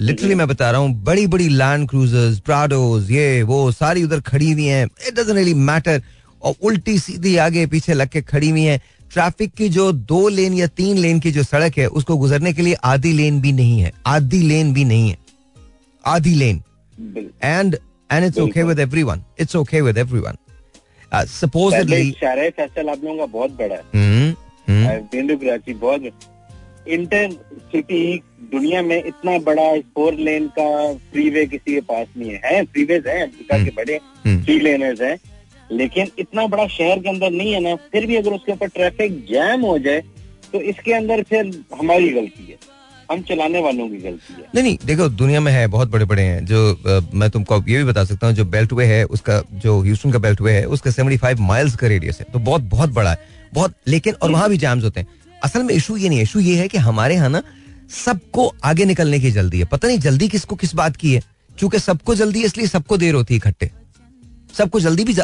लिटरली मैं बता रहा हूँ बड़ी बड़ी लैंड क्रूजर्स प्राडोज ये वो सारी उधर खड़ी हुई हैं। इट डजंट रियली मैटर और उल्टी सीधी आगे पीछे लग के खड़ी हुई हैं। ट्रैफ़िक की जो दो लेन या तीन लेन की जो सड़क है उसको गुजरने के लिए आधी लेन भी नहीं है। आधी लेन भी नहीं है। आधी lane and and it's okay with everyone it's okay with everyone supposedly शहर फैसल आप लोगों का बहुत बड़ा है। हम्म। कराची बहुत इंटर सिटी दुनिया में इतना बड़ा फोर लेन का फ्रीवे किसी के पास नहीं है। है फ्रीवेज है अमेरिका के बड़े हम्म। थ्री लेनर्स हैं। लेकिन इतना बड़ा शहर के अंदर नहीं है ना फिर भी अगर उसके ऊपर ट्रैफ़िक जैम हो जाए तो इसके अंदर फिर हमारी गलती है। हम चलाने वालों की गलती है। नहीं नहीं देखो दुनिया में है बहुत बड़े बड़े हैं जो अ, मैं तुमको ये भी बता सकता हूँ जो बेल्ट वे है उसका जो ह्यूस्टन का बेल्ट वे है उसका 75 माइल्स का रेडियस है तो बहुत बहुत बड़ा है। बहुत लेकिन और वहाँ भी जैम्स होते हैं। असल में इशू ये नहीं इशू ये है कि हमारे यहाँ ना सबको आगे निकलने की जल्दी है। पता नहीं जल्दी किसको किस बात की है क्योंकि सबको जल्दी है इसलिए सबको देर होती है इकट्ठे। सबको जल्दी भी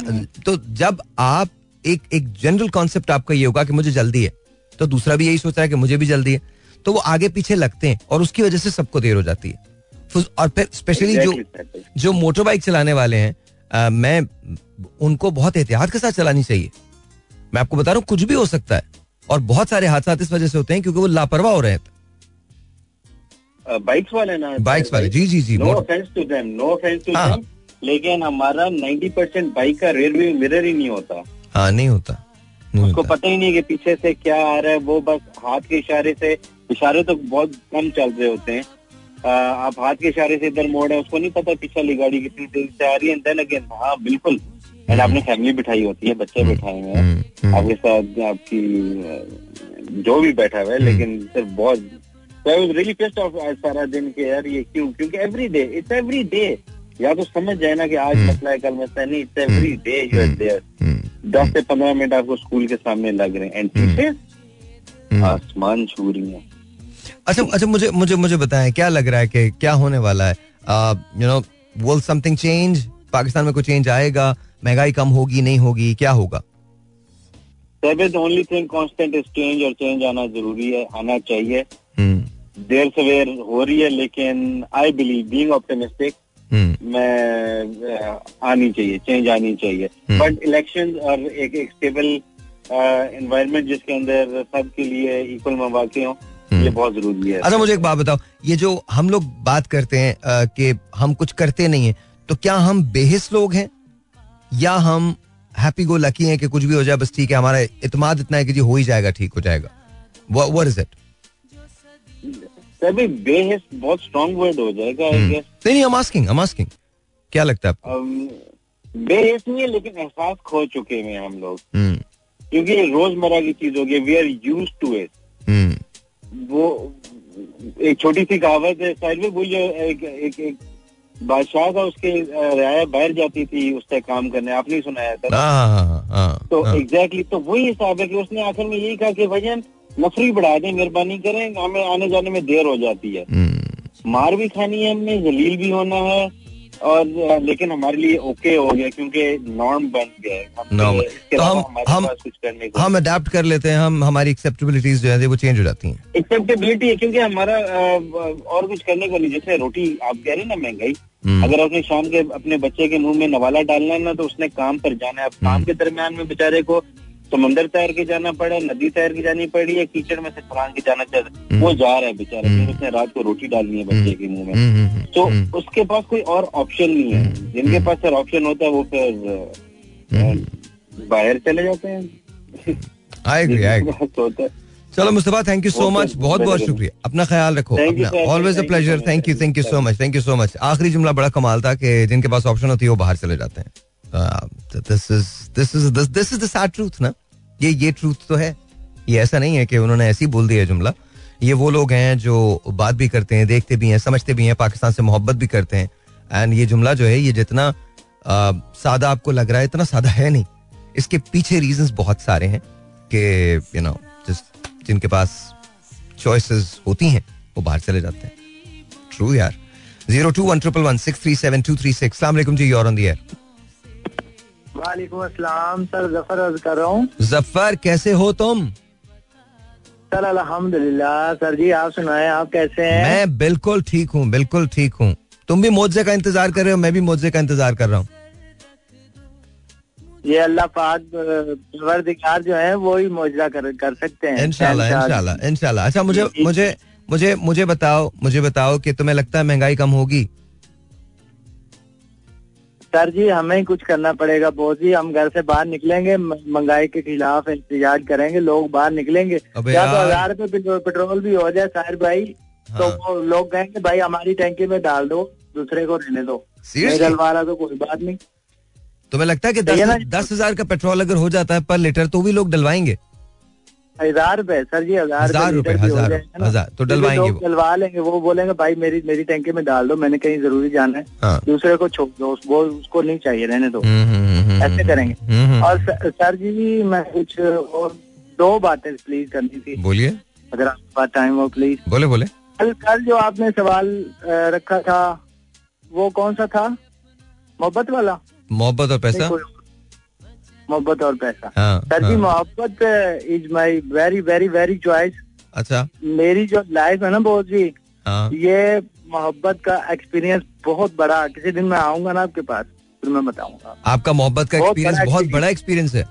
तो जब आप एक एक जनरल कॉन्सेप्ट आपका ये होगा कि मुझे जल्दी है तो दूसरा भी यही सोच रहा है कि मुझे भी जल्दी है। तो वो आगे पीछे लगते हैं और उसकी वजह से सबको देर हो जाती है। और फिर स्पेशली जो. जो मोटर बाइक चलाने वाले हैं मैं उनको बहुत एहतियात के साथ चलानी चाहिए। मैं आपको बता रहा हूँ कुछ भी हो सकता है। और बहुत सारे हादसा इस वजह से होते हैं क्योंकि वो लापरवाह हो रहे हैं। बाइक्स वाले ना बाइक्स वाले जी जी जी no offence to them no offence to. Them लेकिन हमारा 90% परसेंट बाइक का रेयर व्यू मिरर ही नहीं होता। हाँ नहीं होता नहीं उसको होता। पता ही नहीं कि पीछे से क्या आ रहा है वो बस हाथ के इशारे से इशारे तो बहुत कम चल रहे होते हैं। आप हाथ के इशारे से इधर मोड़ है उसको नहीं पता पीछे वाली गाड़ी कितनी तेज से आ रही है देन अगेन हाँ बिल्कुल। एंड आपने फैमिली बिठाई होती है बच्चे बिठाए हुए हैं। हम्म, हम्म, आपके साथ आपकी जो भी बैठा हुआ है लेकिन सिर्फ़ बहुत रियली पिस्ड ऑफ़ सारा दिन के यार ये क्यों क्योंकि every day it's every day या तो समझ जाए ना कि आज हम्म। मसला है कल मसला नहीं it's every day you are there हम्म, दस से पंद्रह मिनट आपको स्कूल के सामने लग रहे हैं। And hmm. आसमान छू रही है। अच्छा अच्छा मुझे मुझे मुझे बताएँ क्या लग रहा है कि क्या होने वाला है? You know will something change Pakistan में कोई चेंज आएगा? महँगाई कम होगी नहीं होगी क्या होगा? Only thing constant is change और चेंज आना ज़रूरी है आना चाहिए। हम्म, देर सवेर हो रही है लेकिन I believe being optimistic hmm, मैं आनी चाहिए चेंज आनी चाहिए। हम्म। बट इलेक्शन और एक एक स्टेबल एनवायरमेंट जिसके अंदर सबके लिए इक्वल मौके हों हम्म। ये बहुत ज़रूरी है। अच्छा मुझे एक बात बताओ ये जो हम लोग बात करते हैं कि हम कुछ करते नहीं है तो क्या हम बेहिस लोग हैं? या हम हैप्पी गो लकी हैं कि कुछ भी हो जाए बस ठीक है हमारा इतमाद इतना है कि जी हो ही जाएगा ठीक हो जाएगा। व्हाट इज़ इट बेहस बहुत स्ट्रॉन्ग वर्ड हो जाएगा हम्म। नहीं नहीं हम आस्किंग हम आस्किंग क्या लगता है आपको? बेहस नहीं है लेकिन एहसास खो चुके हैं हम लोग। हम्म, क्योंकि ये रोज़मर्रा की चीज़ हो गई we are use to it वो एक छोटी सी कहावत है साइड में वो जो एक एक, एक बादशाह का उसके रियाया बाहर जाती थी उससे काम करने आपने सुनाया था। आ, हाँ हाँ, हाँ तो एग्जैक्टली तो वही हिसाब है कि उसने आखिर में यही कहा कि भजन नफरी बढ़ा दें मेहरबानी करें हमें आने जाने में देर हो जाती है। हम्म, मार भी खानी है हमने जलील भी होना है और लेकिन हमारे लिए ओके हो गया क्योंकि नॉर्म बन गया है। हम- Norm। तो अलावा हम- हम- हम अडेप्ट कर लेते हैं हम हमारी एक्सेप्टेबिलिटीज जो है वो चेंज हो जाती हैं। एक्सेप्टेबिलिटी है क्योंकि हमारा और कुछ करने को नहीं जैसे रोटी आप कह रहे हैं ना महँगाई हम्म, अगर आपने शाम के अपने बच्चे के मुँह में नवाला डालना है ना तो उसने काम पर जाना है। अब काम के दरमियान में बेचारे को समंदर तैर के जाना पड़ा नदी तैर के जानी पड़ी है कीचड़ में से छलांग के जाना चाहिए वो जा रहा है बेचारा फिर उसने रात को रोटी डालनी है बच्चे के मुँह में। हम्म, हम्म, हम्म, तो हम्म, उसके पास कोई और ऑप्शन नहीं है। जिनके पास सर ऑप्शन होता है वो फिर बाहर चले जाते हैं। होता है। चलो Mustafa thank you so much बहुत बहुत शुक्रिया। अपना ख्याल रखो. Always a pleasure thank you thank you so much thank you so much आखिरी जुमला बड़ा कमाल था कि जिनके पास ऑप्शन होती है वो बाहर चले जाते हैं। ना ये ये ट्रूथ तो है। ये ऐसा नहीं है कि उन्होंने ऐसे बोल दिया जुमला। ये वो लोग हैं जो बात भी करते हैं, देखते भी हैं, समझते भी हैं, पाकिस्तान से मोहब्बत भी करते हैं। एंड ये जुमला जो है, ये जितना सादा आपको लग रहा है, इतना सादा है नहीं। इसके पीछे रीजंस बहुत सारे हैं कि यू नो जिस जिनके पास चॉइसेस होती हैं, वो बाहर चले जाते हैं। ट्रू यार। Zero two one triple one six three seven two three six ji you're on the air वालेकुम अस्सलाम सर ज़फ़र अर्ज़ कर रहा हूँ। ज़फ़र कैसे हो तुम? सर अल्हम्दुलिल्लाह सर जी आप सुनाए आप कैसे हैं? मैं बिल्कुल ठीक हूँ बिल्कुल ठीक हूँ। तुम भी मोजे का इंतज़ार कर रहे हो मैं भी मोजे का इंतज़ार कर रहा हूँ। ये अल्लाह पाक परवरदिगार जो है वो ही मौजदा कर, कर सकते हैं। इनशाला इनशाला इनशाला अच्छा मुझे। मुझे मुझे मुझे बताओ मुझे बताओ कि तुम्हें लगता है महँगाई कम होगी? सर जी हमें ही कुछ करना पड़ेगा बहुत जी हम घर से बाहर निकलेंगे महँगाई के खिलाफ एहतजाज करेंगे लोग बाहर निकलेंगे। अबे या तो हज़ार रुपए पेट्रो- पेट्रोल भी हो जाए साहिर भाई तो हाँ। वो लोग कहेंगे भाई हमारी टैंकी में डाल दो दूसरे को रहने दो। डलवा रहा तो कोई बात नहीं। तुम्हें लगता है कि दस दस हज़ार का पेट्रोल अगर हो जाता है पर लीटर तो भी लोग डलवाएँगे? हज़ार रुपए सर जी हज़ार हज़ार रुपए, हज़ार, हज़ार, तो डलवाएँगे डलवा लेंगे वो बोलेंगे भाई मेरी मेरी टैंकी में डाल दो मैंने कहीं ज़रूरी जाना है। हाँ। दूसरे को छोड़ दो वो उसको नहीं चाहिए रहने दो। हम्म, हम्म, हम्म, ऐसे करेंगे। और सर जी मैं कुछ और दो बातें प्लीज़ करनी थी। बोलिए। अगर आपके पास टाइम हो प्लीज़ बोले बोले। कल कल जो आपने सवाल रखा था वो कौन सा था? मोहब्बत वाला। मोहब्बत और पैसा। मोहब्बत और पैसा। हाँ सर जी हाँ, मोहब्बत is my very very very choice अच्छा। मेरी जो लाइफ है ना बहुत जी हाँ। ये मोहब्बत का एक्सपीरियंस बहुत बड़ा किसी दिन मैं आऊँगा ना आपके पास फिर मैं बताऊँगा। आपका मोहब्बत का एक्सपीरियंस बहुत बड़ा एक्सपीरियंस है।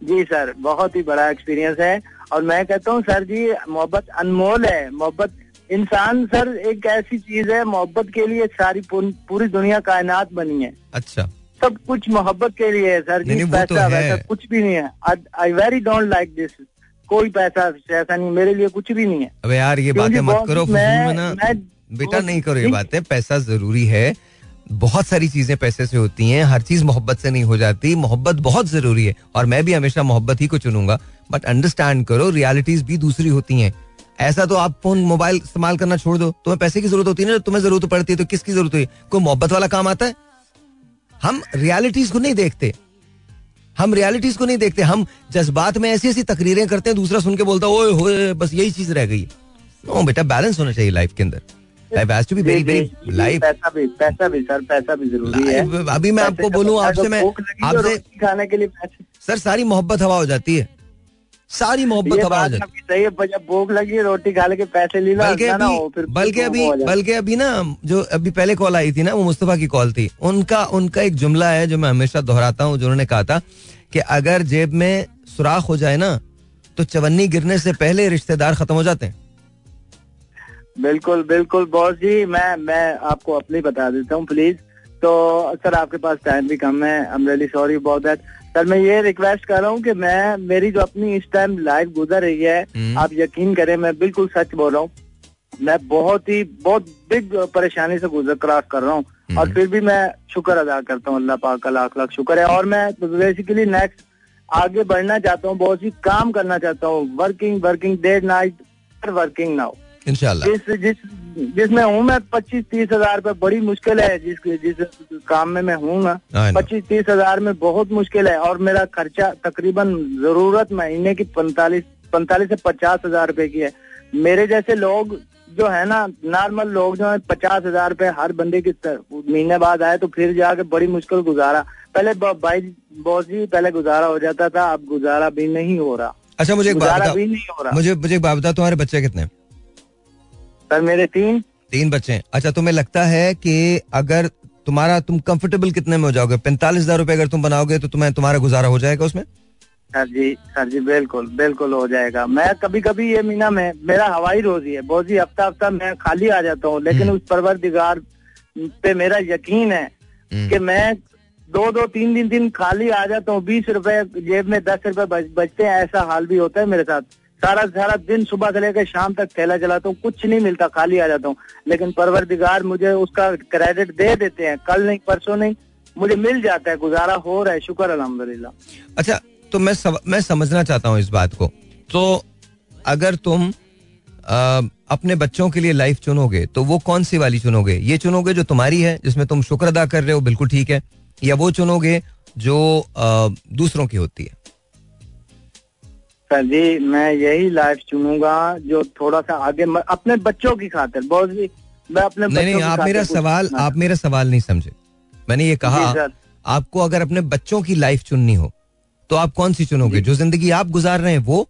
जी सर बहुत ही बड़ा एक्सपीरियंस है। और मैं कहता हूँ सर जी मोहब्बत अनमोल है। मोहब्बत इंसान सर एक ऐसी चीज़ है मोहब्बत के लिए सारी पूरी दुनिया कायनात बनी है। अच्छा। सब कुछ मोहब्बत के लिए है सर। जी नहीं, वो तो वैसा कुछ भी नहीं है। I very don't like this कोई पैसा ऐसा नहीं मेरे लिए कुछ भी नहीं है। अबे यार ये बातें मत करो मैं- ना मैं- बेटा नहीं करो ये। बातें पैसा ज़रूरी है। बहुत सारी चीज़ें पैसे से होती हैं हर चीज़ मोहब्बत से नहीं हो जाती। मोहब्बत बहुत ज़रूरी है और मैं भी हमेशा मोहब्बत ही को चुनूँगा। बट अंडरस्टैंड करो रियलिटीज भी दूसरी होती हैं। ऐसा तो आप फ़ोन मोबाइल इस्तेमाल करना छोड़ दो। तुम्हें पैसे की ज़रूरत होती है ना तुम्हें ज़रूरत पड़ती है तो किसकी ज़रूरत है? कोई मोहब्बत वाला काम आता है? हम रियलिटीज को नहीं देखते। हम रियलिटीज को नहीं देखते। हम जज्बात में ऐसी ऐसी तकरीरें करते हैं दूसरा सुन के बोलता है ओए होए बस यही चीज़ रह गई है। नो बेटा बैलेंस होना चाहिए लाइफ के अंदर। Life has to be very very life पैसा भी पैसा भी सर पैसा भी ज़रूरी है। अभी मैं आपको बोलूँ आपसे मैं आपसे खाने के लिए सर सारी मोहब्बत हवा हो जाती है। सारी मोहब्बत जाती सही है जब भूख लगी रोटी खा के पैसे ले बल्कि अभी बल्कि अभी। बल्कि अभी ना जो अभी पहले कॉल आई थी ना वो मुस्तफ़ा की कॉल थी। उनका उनका एक जुमला है जो मैं हमेशा दोहराता हूँ जो उन्होंने कहा था कि अगर जेब में सुराख हो जाए ना तो चवन्नी गिरने से पहले रिश्तेदार खत्म हो जाते हैं। बिल्कुल बिल्कुल बॉस जी मैं मैं आपको अपनी बता देता हूँ प्लीज़ तो सर आपके पास टाइम भी कम है। I am really sorry about that sir मैं ये रिक्वेस्ट कर रहा हूँ कि मैं मेरी जो अपनी इस टाइम लाइफ गुजर रही है हम्म। आप यकीन करें मैं बिल्कुल सच बोल रहा हूँ। मैं बहुत ही बहुत बिग परेशानी से गुजर क्रॉस कर रहा हूँ। हम्म। और फिर भी मैं शुक्र अदा करता हूँ अल्लाह पाक का लाख लाख शुक्र है। और मैं बेसिकली नेक्स्ट आगे बढ़ना चाहता हूँ बहुत ही काम करना चाहता हूँ। Working working day night working now जिस जिस जिसमें हूँ मैं पच्चीस तीस हज़ार रुपए बड़ी मुश्किल है जिस जिस काम में मैं हूँ ना पच्चीस तीस हज़ार में बहुत मुश्किल है और मेरा खर्चा तकरीबन ज़रूरत महीने की पैंतालीस पैंतालीस से पचास हज़ार रूपए की है। मेरे जैसे लोग जो है ना नॉर्मल लोग जो है पचास हज़ार रूपए हर बंदे की महीने बाद आए तो फिर जाके बड़ी मुश्किल गुजारा। पहले भाई बॉस जी पहले गुजारा हो जाता था अब गुजारा भी नहीं हो रहा। अच्छा मुझे एक बात मुझे मुझे एक बात बताओ तुम्हारे बच्चे कितने हैं? सर मेरे तीन। तीन बच्चे अच्छा तुम्हें लगता है कि अगर तुम्हारा तुम कंफर्टेबल कितने में हो जाओगे? पैंतालीस हज़ार रुपए अगर तुम बनाओगे तो तुम्हें तुम्हारा गुजारा हो जाएगा उसमें? सर जी सर जी बिल्कुल बिल्कुल हो जाएगा। मैं कभी कभी ये महीना में मेरा हवाई रोजी है बहुत जी हफ़्ता हफ़्ता मैं खाली आ जाता हूँ लेकिन हम्म। उस परवरदिगार पे मेरा यकीन है हम्म। कि मैं दो दो तीन दिन दिन खाली आ जाता हूँ। बीस रुपए जेब में दस रुपए बचते हैं ऐसा हाल भी होता है मेरे साथ। सारा सारा दिन सुबह से लेकर शाम तक थैला चलाता हूँ कुछ नहीं मिलता खाली आ जाता हूँ। लेकिन परवरदिगार मुझे उसका क्रेडिट दे देते हैं कल नहीं परसों नहीं मुझे मिल जाता है गुजारा हो रहा है शुक्र अलहमदुल्ला अच्छा तो मैं सम, मैं समझना चाहता हूँ इस बात को। तो अगर तुम आ, अपने बच्चों के लिए लाइफ चुनोगे तो वो कौन सी वाली चुनोगे? ये चुनोगे जो तुम्हारी है जिसमें तुम शुक्र अदा कर रहे हो बिल्कुल ठीक है या वो चुनोगे जो आ, दूसरों की होती है? सर जी मैं यही लाइफ चुनूँगा जो थोड़ा सा आगे म, अपने बच्चों की खातिर बहुत जी मैं अपने नहीं नहीं आप मेरा सवाल आप मेरा सवाल नहीं समझे। मैंने ये कहा आपको अगर अपने बच्चों की लाइफ चुननी हो तो आप कौन सी चुनोगे? जो। ज़िंदगी आप गुजार रहे हैं वो?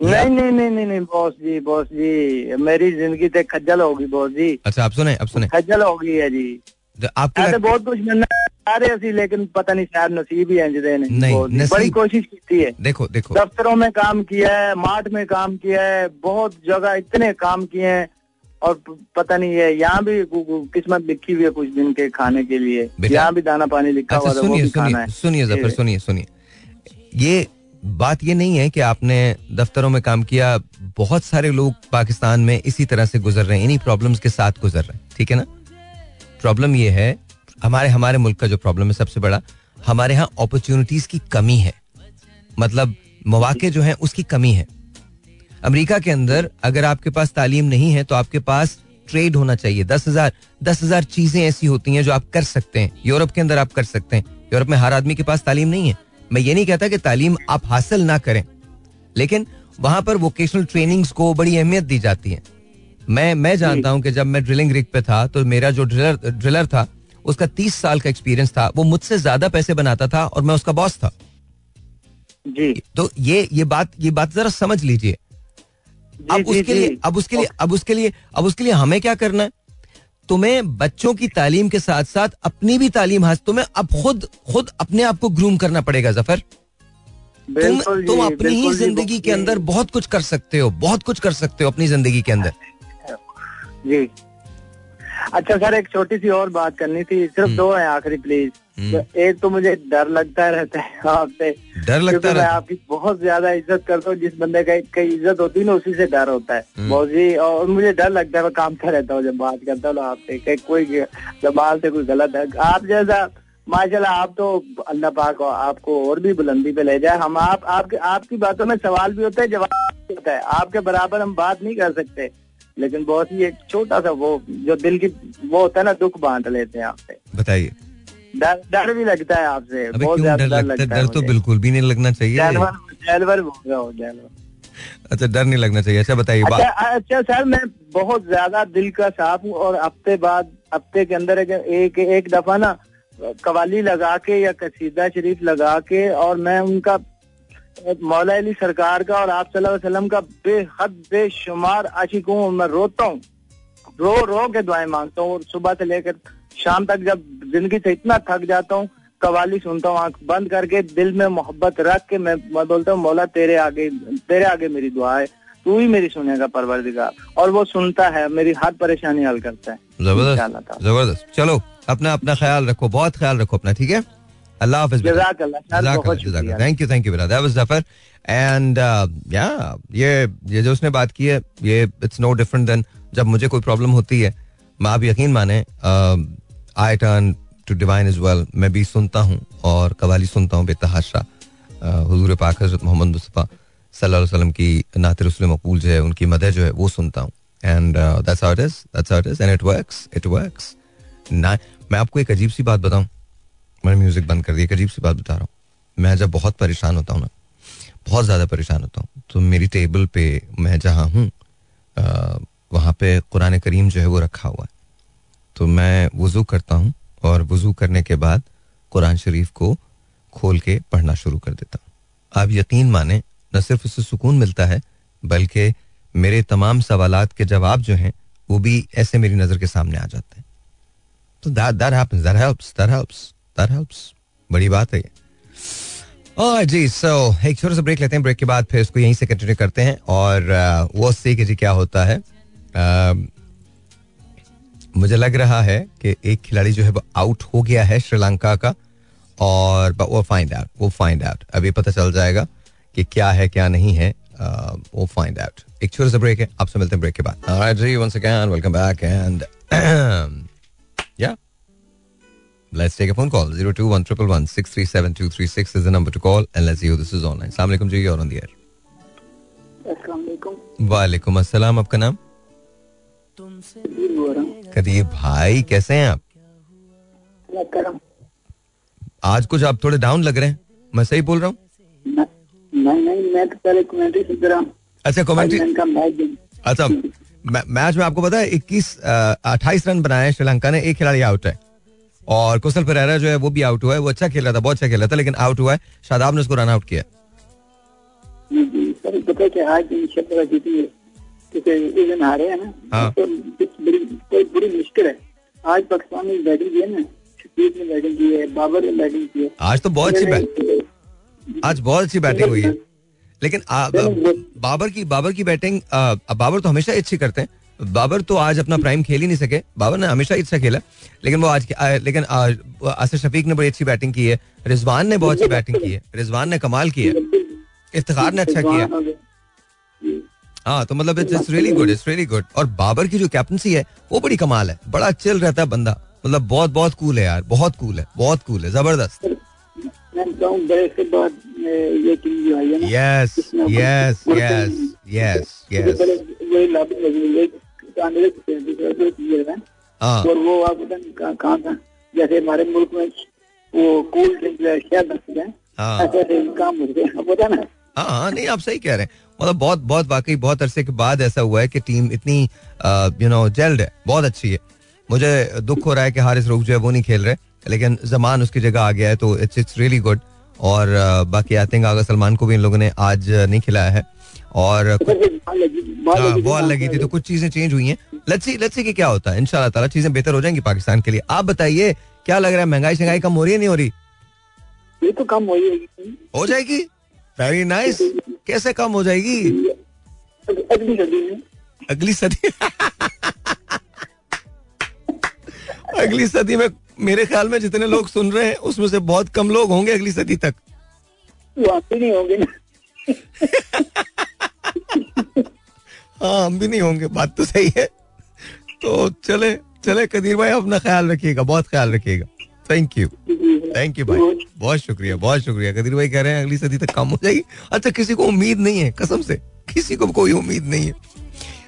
नहीं नहीं नहीं नहीं नहीं बॉस जी बॉस जी मेरी ज़िंदगी ते खज्जल होगी बॉस जी। अच्छा आप सुने आप सुने। खज्जल होगी है जी। तो आपको बहुत कुछ बनना लेकिन पता नहीं शायद नसीब ही नहीं, बड़ी कोशिश की है। देखो देखो। दफ्तरों में काम किया है मार्ट में काम किया है बहुत जगह इतने काम किए हैं और पता नहीं है यहाँ भी किस्मत लिखी हुई है कुछ दिन के खाने के लिए। यहाँ भी दाना पानी लिखा अच्छा हुआ सुनिए है। सुनिए ज़फ़र सुनिए सुनिए। ये बात ये नहीं है कि आपने दफ्तरों में काम किया बहुत सारे लोग पाकिस्तान में इसी तरह से गुजर रहे हैं इन्हीं प्रॉब्लम्स के साथ गुजर रहे हैं ठीक है ना? प्रॉब्लम ये है हमारे हमारे मुल्क का जो प्रॉब्लम है सबसे बड़ा हमारे यहाँ अपॉर्चुनिटीज़ की कमी है। मतलब मौके जो हैं उसकी कमी है। अमेरिका के अंदर अगर आपके पास तालीम नहीं है तो आपके पास ट्रेड होना चाहिए। दस हज़ार दस हज़ार चीज़ें ऐसी होती हैं जो आप कर सकते हैं। यूरोप के अंदर आप कर सकते हैं। यूरोप में हर आदमी के पास तालीम नहीं है। मैं ये नहीं कहता कि तालीम आप हासिल ना करें। लेकिन वहाँ पर वोकेशनल ट्रेनिंग्स को बड़ी अहमियत दी जाती है। मैं मैं जानता हूँ कि जब मैं ड्रिलिंग रिग पे था तो मेरा जो ड्रिलर ड्रिलर था उसका तीस साल का एक्सपीरियंस था। वो मुझसे ज़्यादा पैसे बनाता था और मैं उसका बॉस था। जी। तो ये ये बात ये बात जरा समझ लीजिए। अब उसके लिए अब उसके लिए अब उसके लिए अब उसके लिए हमें क्या करना है? तुम्हें बच्चों की तालीम के साथ साथ अपनी भी तालीम हासिल तुम्हें अब खुद खुद अपने आप को ग्रूम करना पड़ेगा ज़फ़र। तुम तुम अपनी ही ज़िंदगी के अंदर बहुत कुछ कर सकते हो बहुत कुछ कर सकते हो अपनी ज़िंदगी के अंदर। जी। अच्छा सर एक छोटी सी और बात करनी थी। सिर्फ़ हम्म। दो है आखिरी प्लीज़ हम्म। तो एक तो मुझे डर लगता रहता है आपसे डर लगता मैं आपकी बहुत ज़्यादा इज़्ज़त करता हूँ। जिस बंदे का की इज़्ज़त होती है ना उसी से डर होता है। हम्म। बहुत जी और मुझे डर लगता है मैं कामता रहता हूँ जब बात करता हूँ आपसे कोई जमाल से कोई गलत है। आप जैसा माशाल्लाह आप तो अल्लाह पाक आपको और भी बुलंदी पे ले जाए। हम आप आपके आपकी बातों में सवाल भी होता है जवाब भी होता है। आपके बराबर हम बात नहीं कर सकते। लेकिन बहुत ही एक छोटा सा वो जो दिल की वो होता है ना दुख बांट लेते हैं आपसे बताइए। डर डर भी लगता है आपसे बहुत ज़्यादा डर लगता है? डर तो बिल्कुल भी नहीं लगना चाहिए। हूँ जानवर अच्छा डर नहीं लगना चाहिए। अच्छा बताइए अच्छा अच्छा सर मैं बहुत ज़्यादा दिल का साफ़ हूँ और हफ़्ते बाद हफ़्ते के अंदर एक एक, एक दफ़ा ना कवाली लगा के या कसीदा शरीफ लगा के और मैं उनका मौला अली सरकार का और आप वसल्लम का बेहद बेशुमार आशिक हूँ मैं रोता हूँ। रो रो के दुआएँ माँगता हूँ और सुबह से लेकर शाम तक जब ज़िंदगी से इतना थक जाता हूँ कवाली सुनता हूँ आँख बंद करके दिल में मोहब्बत रख के मैं मैं बोलता हूँ मौला तेरे आगे तेरे आगे मेरी दुआ है तू ही मेरी सुनेगा परवरदिगार। और वो सुनता है मेरी हर परेशानी हल करता है। ज़बरदस्त ज़बरदस्त। चलो अपना अपना ख्याल रखो बहुत ख्याल रखो अपना ठीक है? अल्लाह हाफिज। Thank you thank you that was Zafar and या ये ये जो उसने बात की है ये इट्स नो डिफरेंट देन जब मुझे कोई प्रॉब्लम होती है मैं आप यकीन माने I turn to divine is well मैं भी सुनता हूँ और कवाली सुनता हूँ बेतहाशा हुजूर पाक हज़रत मोहम्मद मुस्तफ़ा सल्लल्लाहु अलैहि वसल्लम की नात रसूल मकबूल जो है उनकी मदद जो है वो सुनता हूँ and that's how it is that's how it is and it works it works ना मैं आपको एक अजीब सी बात बताऊँ मैंने म्यूज़िक बंद कर दिया अजीब सी बात बता रहा हूँ। मैं जब बहुत परेशान होता हूँ ना, बहुत ज़्यादा परेशान होता हूँ तो मेरी टेबल पे मैं जहाँ हूँ वहाँ पे कुरान करीम जो है वो रखा हुआ है। तो मैं वज़ू करता हूँ और वज़ू करने के बाद कुरान शरीफ को खोल के पढ़ना शुरू कर देता हूँ। आप यकीन माने, न सिर्फ़ उससे सुकून मिलता है, बल्कि मेरे तमाम सवालात के जवाब जो हैं, वो भी ऐसे मेरी नज़र के सामने आ जाते हैं। तो that that happens that helps that helps that helps. बड़ी बात है ये। और जी सो एक छोटा सा ब्रेक लेते हैं। ब्रेक के बाद फिर इसको यहीं से कंटिन्यू करते हैं। और uh, वो सी कि जी क्या होता है? Uh, मुझे लग रहा है कि एक खिलाड़ी जो है वो आउट हो गया है श्रीलंका का। और वो फाइंड आउट वो फाइंड आउट अभी पता चल जाएगा कि क्या है क्या नहीं है। वो फाइंड आउट एक छोटा सा ब्रेक है। आपसे मिलते हैं ब्रेक के बाद। जी once again welcome back and yeah Let's take a phone call. 021 637 is the number to call and let's see who this is online. Assalamu alaikum जी you're on the air. वालेकुम अस्सलाम आपका नाम कदीर भाई कैसे हैं आप? आज कुछ आप थोड़े डाउन लग रहे हैं। मैं सही बोल रहा हूँ? नहीं नहीं मैं तो पहले कमेंट्री सुन रहा हूँ। अच्छा कमेंट्री अच्छा मै- मैच में आपको पता है इक्कीस अट्ठाईस रन बनाए श्रीलंका ने एक खिलाड़ी आउट है। और कुशल परेरा जो है वो भी आउट हुआ है। वो अच्छा खेल रहा था बहुत अच्छा खेल रहा था लेकिन आउट हुआ है। शादाब ने उसको रन आउट किया। है आज। तो बड़ी कोई बड़ी मुश्किल है। आज पाकिस्तान ने बैटिंग की है ना शकीब ने बैटिंग की है बाबर ने बैटिंग की है। आज तो बहुत अच्छी बैट आज बहुत अच्छी बैटिंग हुई है। लेकिन बाबर की बाबर की बैटिंग बाबर तो हमेशा अच्छी करते हैं। बाबर तो आज अपना प्राइम खेल ही नहीं सके। बाबर ने हमेशा अच्छा खेला लेकिन वो आज आ, लेकिन आसिफ शफीक ने बड़ी अच्छी बैटिंग की है रिजवान ने बहुत अच्छी बैटिंग की है रिजवान ने कमाल किया इफ्तिखार ने अच्छा किया। हाँ तो मतलब it's really good it's really good और बाबर की जो कैप्टनसी है वो बड़ी कमाल है बड़ा चिल रहता है बंदा। मतलब बहुत बहुत कूल है यार बहुत कूल है बहुत कूल है ज़बरदस्त। Yes yes yes yes yes है और वो आप कहाँ था जैसे हमारे मुल्क में वो कूल ड्रिंक शहर हैं ऐसे काम होते हैं। ना हाँ हाँ नहीं आप सही कह रहे हैं। मतलब बहुत बहुत वाकई बहुत अरसे के बाद ऐसा हुआ है कि टीम इतनी यू नो जेल्ड है। बहुत अच्छी है। मुझे दुख हो रहा है कि हारिस रूफ जो है वो नहीं खेल रहे लेकिन जमान उसकी जगह आ गया है तो इट्स इट्स रियली गुड और बाकी आई थिंक आगा सलमान को भी इन लोगों ने आज नहीं खिलाया है। और कुछ बॉल लगी हाँ, लगी थी तो कुछ चीज़ें चेंज हुई हैं। लेट्स सी लेट्स सी कि क्या होता है। इंशाल्लाह ताला चीज़ें बेहतर हो जाएँगी पाकिस्तान के लिए। आप बताइए क्या लग रहा है महँगाई शंगाई कम हो रही है नहीं हो रही? ये तो कम हो ही हो जाएगी। वेरी नाइस कैसे कम हो जाएगी? अगली सदी में। अगली सदी अगली सदी में मेरे ख्याल में जितने लोग सुन रहे हैं उसमें से बहुत कम लोग होंगे अगली सदी तक। नहीं होंगे ना। हाँ हम भी नहीं होंगे बात तो सही है। तो चले चले कदीर भाई अपना ख्याल रखिएगा बहुत ख्याल रखिएगा। थैंक यू थैंक यू भाई। बहुत शुक्रिया बहुत शुक्रिया। कदीर भाई कह रहे हैं अगली सदी तक कम हो जाएगी। अच्छा किसी को उम्मीद नहीं है कसम से किसी को कोई उम्मीद नहीं है।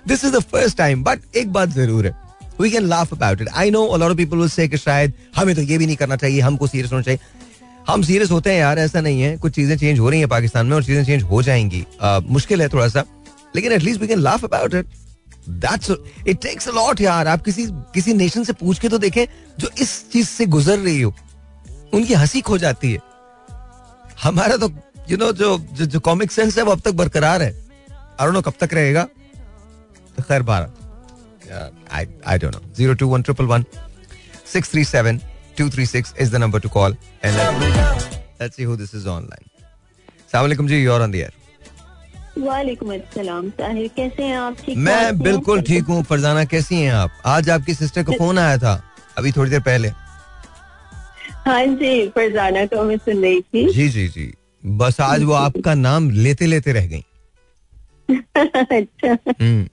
This is the first time but एक बात ज़रूर है। We can laugh about it I know a lot people will say कि शायद हमें तो ये भी नहीं करना चाहिए हमको सीरियस होना चाहिए। हम सीरियस होते हैं यार ऐसा नहीं है। कुछ चीज़ें चेंज हो रही हैं पाकिस्तान में और चीज़ें चेंज हो जाएँगी। मुश्किल है थोड़ा सा। लेकिन at least we can laugh about it that's it takes a lot यार। आप किसी किसी नेशन से पूछ के तो देखें जो इस चीज़ से गुजर रही हो उनकी हँसी खो जाती है। हमारा तो यू नो जो जो, जो कॉमिक सेंस है वो अब तक बरकरार है। नो कब तक रहेगा। तो खैर बारह I don't know zero two one triple one six three seven 236 is the number to call and let, let's see who this is online. Assalamu alaikum जी you're on the air. वालेकुम अस्सलाम साहिर कैसे हैं आप? ठीक मैं बिल्कुल ठीक हूँ। फरजाना कैसी हैं आप? आज आपकी सिस्टर का फ़ोन आया था अभी थोड़ी देर पहले। हाँ जी फरजाना को मैं सुन रही थी। जी जी जी। बस आज वो आपका नाम लेते लेते रह गई। अच्छा। हम्म।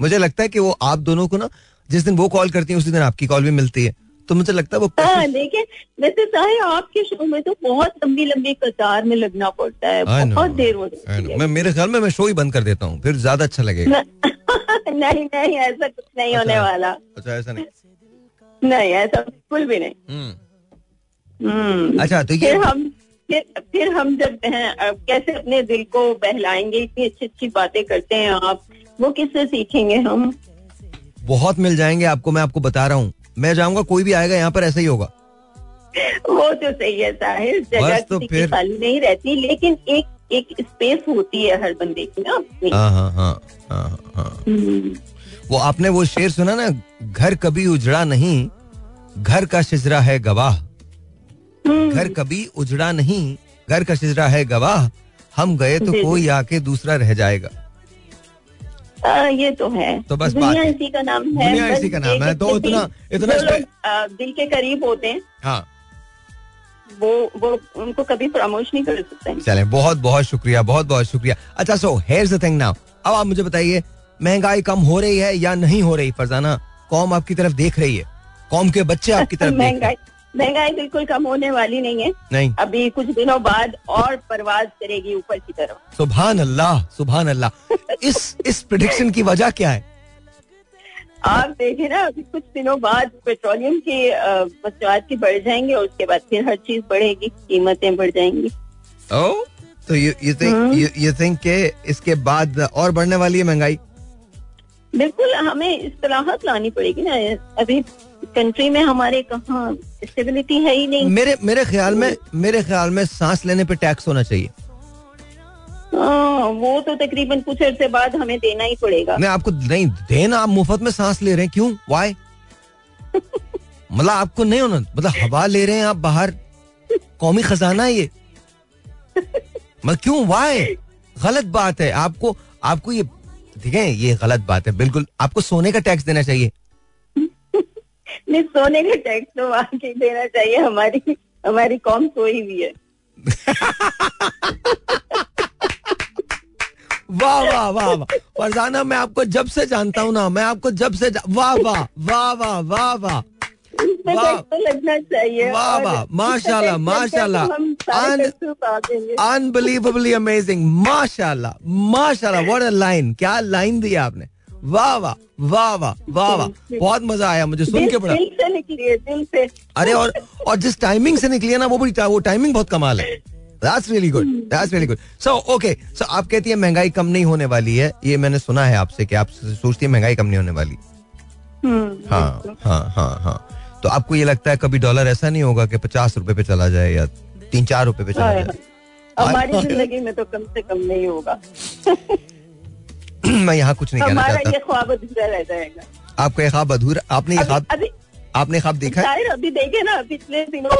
मुझे लगता है कि वो आप दोनों को ना जिस दिन वो कॉल करती है उसी दिन आपकी कॉल भी मिलती है। तो मुझे लगता है वो हाँ देखिए वैसे साहिर आपके शो में तो बहुत लंबी लंबी कतार में लगना पड़ता है। Know, बहुत देर I होती है। मैं मेरे ख्याल में मैं शो ही बंद कर देता हूँ फिर ज़्यादा अच्छा लगेगा। नहीं नहीं ऐसा कुछ नहीं होने अच्छा। वाला। अच्छा ऐसा नहीं। नहीं ऐसा बिल्कुल भी नहीं। हम्म। हम्म। अच्छा तो ये फिर हम फिर फिर हम जब हैं, कैसे अपने दिल को बहलाएँगे इतनी अच्छी अच्छी बातें करते हैं आप वो किससे सीखेंगे हम? बहुत मिल जाएँगे आपको मैं आपको बता रहा हूँ। मैं जाऊँगा कोई भी आएगा यहाँ पर ऐसा ही होगा। वो तो सही है साहिर जगह तो फिर- खाली नहीं रहती लेकिन एक एक स्पेस होती है हर बंदे की ना हाँ हाँ हाँ हाँ हाँ। हम्म, वो आपने वो शेर सुना ना घर कभी उजड़ा नहीं घर का शिजरा है गवाह। हम्म, घर कभी उजड़ा नहीं घर का शिजरा है गवाह। हम गए तो। कोई आके दूसरा रह जाएगा। हाँ, ये तो है। तो बस दुनिया बात इसी का नाम है दुनिया इसी का नाम है, तो दिल- इतना- आ, दिल के करीब होते हैं हाँ। वो वो उनको कभी प्रमोश नहीं कर सकते। चले बहुत बहुत शुक्रिया बहुत बहुत शुक्रिया। अच्छा so here the thing now अब आप मुझे बताइए महँगाई कम हो रही है या नहीं हो रही फरजाना? कौम आपकी तरफ़ देख रही है। कौम के बच्चे आपकी तरफ़ महँगाई महँगाई बिल्कुल कम होने वाली नहीं है। नहीं। अभी कुछ दिनों बाद और परवाज करेगी ऊपर की तरफ़। सुबहान अल्लाह सुबहान अल्लाह इस इस प्रिडिक्शन की वजह क्या है? आप देखें ना अभी कुछ दिनों बाद पेट्रोलियम की मसनूआत की बढ़ जाएँगे और उसके बाद फिर हर चीज़ बढ़ेगी कीमतें बढ़ जाएँगी। ओ तो you you think you think के इसके बाद और बढ़ने वाली है महँगाई? बिल्कुल हमें इस्तेलाहत लानी पड़ेगी ना अभी कंट्री में हमारे कहाँ स्टेबिलिटी है ही नहीं। मेरे मेरे ख्याल में मेरे ख्याल में सांस लेने पे टैक्स होना चाहिए। हाँ, वो तो तकरीबन कुछ अरसे बाद हमें देना ही पड़ेगा। मैं आपको नहीं देना आप मुफ़्त में सांस ले रहे हैं क्यों? वाई मतलब आपको नहीं होना मतलब हवा ले रहे हैं आप बाहर। कौमी खजाना है ये। मतलब क्यों? वाई गलत बात है। आपको आपको ये ठीक है ये गलत बात है बिल्कुल। आपको सोने का टैक्स देना चाहिए। नहीं सोने का टैक्स तो वाकई देना चाहिए हमारी हमारी कौम सोई हुई है। वाह वाह वाह वाह। फरजाना मैं आपको जब से जानता हूँ ना मैं आपको जब से वाह वाह वाह वाह वाह वाह। वाह। तो लगना चाहिए वाह, वाह, माशाल्लाह, माशाल्लाह। अनबिलीवेबली अमेजिंग माशाल्लाह माशाल्लाह व्हाट अ लाइन क्या लाइन दी आपने? वाह वाह वाह वाह वाह वाह। बहुत मज़ा आया मुझे सुन के बड़ा। दिल से निकली है दिल से। अरे और और जिस टाइमिंग से निकली है ना वो बड़ी वो टाइमिंग बहुत कमाल है। That's really good that's really good so okay so आप कहती है महँगाई कम नहीं होने वाली है। ये मैंने सुना है आपसे कि आप सोचती है महँगाई कम नहीं होने वाली। हम्म, हाँ हाँ हाँ हाँ। तो आपको ये लगता है कभी डॉलर ऐसा नहीं होगा कि पचास रुपए पे चला जाए या तीन चार रुपए पे चला हाँ, जाए? हमारी ज़िंदगी में तो कम से कम नहीं होगा। मैं यहाँ कुछ नहीं कहना चाहता। ये ख्वाब अधूरा रह जाएगा। आपका ये ख्वाब अधूरा आपने ये ख्वाब आपने ख्वाब देखा है? अभी देखे ना पिछले दिनों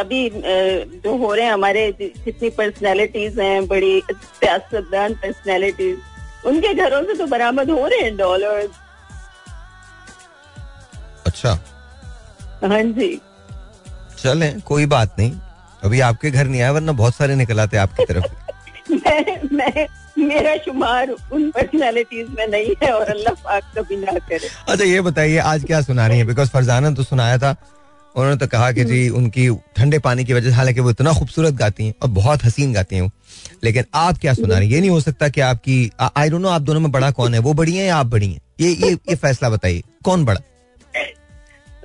अभी जो हो रहे हैं हमारे जितनी पर्सनैलिटीज हैं बड़ी सियासतदान पर्सनैलिटीज उनके घरों से तो बरामद हो रहे हैं डॉलर अच्छा। हाँ जी। चले कोई बात नहीं। अभी आपके घर नहीं आया वरना बहुत सारे निकल आते आपकी तरफ़ मैं मैं मेरा शुमार उन पर्सनैलिटीज में नहीं है और अल्लाह पाक कभी ना करे। अच्छा ये बताइए आज क्या सुना रही है? बिकॉज़ फरजाना तो सुनाया था उन्होंने तो कहा कि जी उनकी ठंडे पानी की वजह से हालाँकि वो इतना खूबसूरत गाती हैं और बहुत हसीन गाती हैं वो। लेकिन आप क्या सुना रही हैं? ये नहीं हो सकता कि आपकी आई डोंट नो आप दोनों में बड़ा कौन है वो बड़ी है या आप बड़ी हैं? ये ये ये फैसला बताइए कौन बड़ा?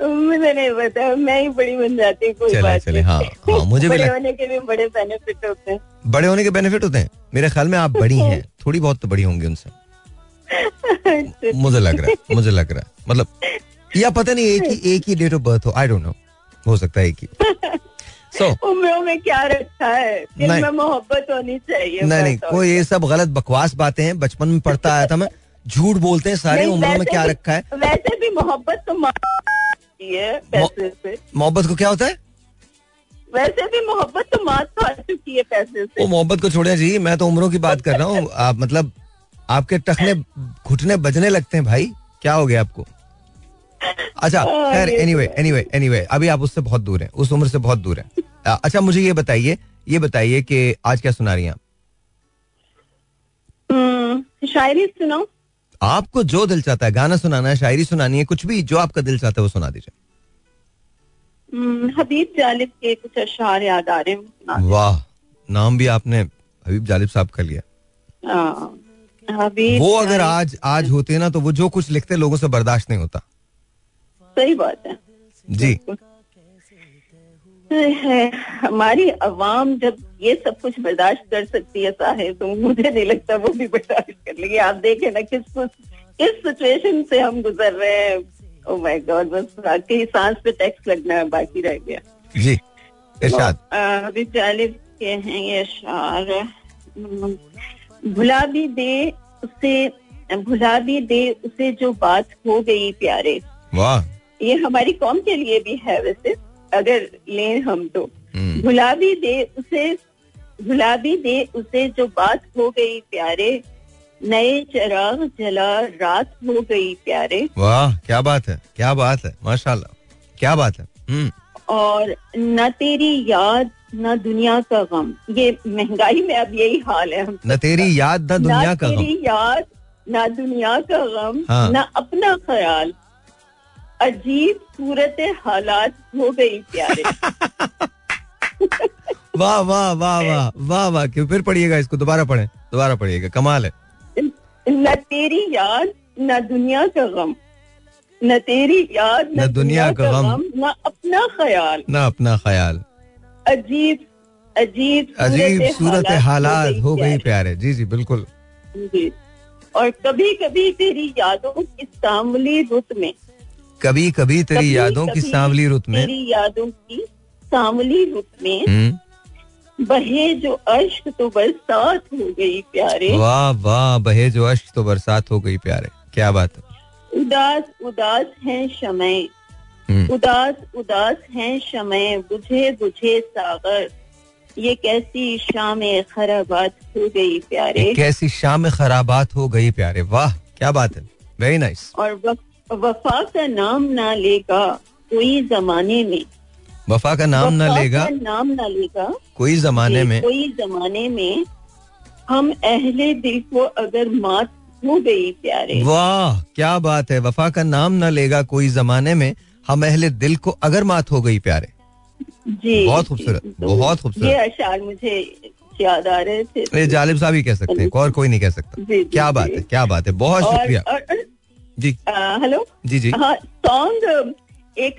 मुझे नहीं पता मैं ही बड़ी बन जाती कोई चले बात चले हाँ हाँ मुझे बड़े होने के भी बड़े बेनिफिट होते हैं। बड़े होने के बेनिफिट होते हैं। मेरे ख्याल में आप बड़ी हैं थोड़ी बहुत तो बड़ी होंगी उनसे। मुझे लग रहा है मुझे लग रहा है। मतलब या पता नहीं एक ही एक ही डेट ऑफ़ बर्थ हो आई डोंट नो हो सकता है एक ही। सो उम्रों में क्या रखा है। में मोहब्बत होनी चाहिए नहीं नहीं कोई ये सब गलत बकवास बातें हैं बचपन में पढ़ता आया था मैं झूठ बोलते हैं सारे उम्रों में क्या रखा है? वैसे भी मोहब्बत तो मा- है पैसे से। मोहब्बत को क्या होता है? वैसे भी मोहब्बत तो मात खा चुकी है पैसे से। वो मोहब्बत को छोड़े जी मैं तो उम्रों की बात कर रहा हूँ। आप मतलब आपके टखने घुटने बजने लगते हैं भाई। क्या हो गया आपको? अच्छा हाँ, खैर एनीवे। एनीवे एनीवे अभी आप उससे बहुत दूर हैं उस उम्र से बहुत दूर हैं। अच्छा मुझे ये बताइए ये बताइए कि आज क्या सुना रही हैं आप? हम्म, शायरी सुनाओ आपको जो दिल चाहता है गाना सुनाना है शायरी सुनानी है कुछ भी जो आपका दिल चाहता है वो सुना दीजिए। हम्म, हबीब जालिब के कुछ अशार याद आ रहे हैं वाह नाम भी आपने हबीब जालिब साहब का लिया। वो अगर आज आज होते ना तो वो जो कुछ लिखते लोगों से बर्दाश्त नहीं होता। सही बात है। जी। है। हमारी अवाम जब ये सब कुछ बर्दाश्त कर सकती है साहे तो मुझे नहीं लगता वो भी बर्दाश्त कर लेगी। आप देखें ना किस किस सिचुएशन से हम गुजर रहे हैं। ओ माय गॉड बस बाकी सांस पे टैक्स लगना है बाकी रह गया। जी अभी जालिब के हैं ये अशार। हम्म, भुला भी दे उसे भुला भी दे उसे जो बात हो गई प्यारे। वाह। ये हमारी कौम के लिए भी है वैसे। अगर लें हम तो। हम्म, भुला भी दे उसे भुला भी दे उसे जो बात हो गई प्यारे नए चराग जला रात हो गई प्यारे। वाह क्या बात है क्या बात है माशाल्लाह क्या बात है। हम्म। और न तेरी याद न दुनिया का गम। ये महँगाई में अब यही हाल है। न तेरी याद न दुनिया का गम। तेरी याद न दुनिया का गम हाँ। न अपना ख्याल। अजीब सूरत हालात हो गई प्यारे। वाह वाह वाह वाह वाह वाह क्यों? फिर पढ़िएगा इसको दोबारा पढ़े दोबारा पढ़िएगा कमाल है। न तेरी याद न दुनिया का गम। न तेरी याद न दुनिया का गम। न अपना ख्याल। न अपना ख्याल। अजीब अजीब अजीब सूरत हालात हो गई प्यारे। जी जी बिल्कुल। जी। और कभी कभी तेरी यादों की सांवली रुत में कभी कभी तेरी यादों की सांवली रुत में। तेरी यादों की सांवली रुत में हम्म, बहे जो अश्क तो बरसात हो गई प्यारे। वाह वाह बहे जो अश्क तो बरसात हो गई प्यारे। क्या बात है। उदास उदास हैं शमय। हम्म, उदास उदास हैं शमय। बुझे बुझे सागर। ये कैसी शाम खराबात हो गई प्यारे। कैसी शाम खराबात हो गई प्यारे। वाह क्या बात है। वेरी नाइस और वफ- वफा का नाम ना लेगा कोई जमाने में। वफा का नाम ना लेगा? नाम ना लेगा कोई जमाने में? कोई जमाने में हम अहले दिल को अगर मात हो गई प्यारे। वाह क्या बात है। वफा का नाम ना लेगा कोई जमाने में हम अहले दिल को अगर मात हो गई प्यारे। जी बहुत खूबसूरत, जी, बहुत खूबसूरत। ये अशार मुझे याद आ रहे थे। ये जालिब साहब ही कह सकते हैं और कोई नहीं कह सकता। जी, जी, क्या बात जी। है क्या बात है। बहुत और, शुक्रिया। और, और जी। हेलो? जी जी। हाँ सॉन्ग एक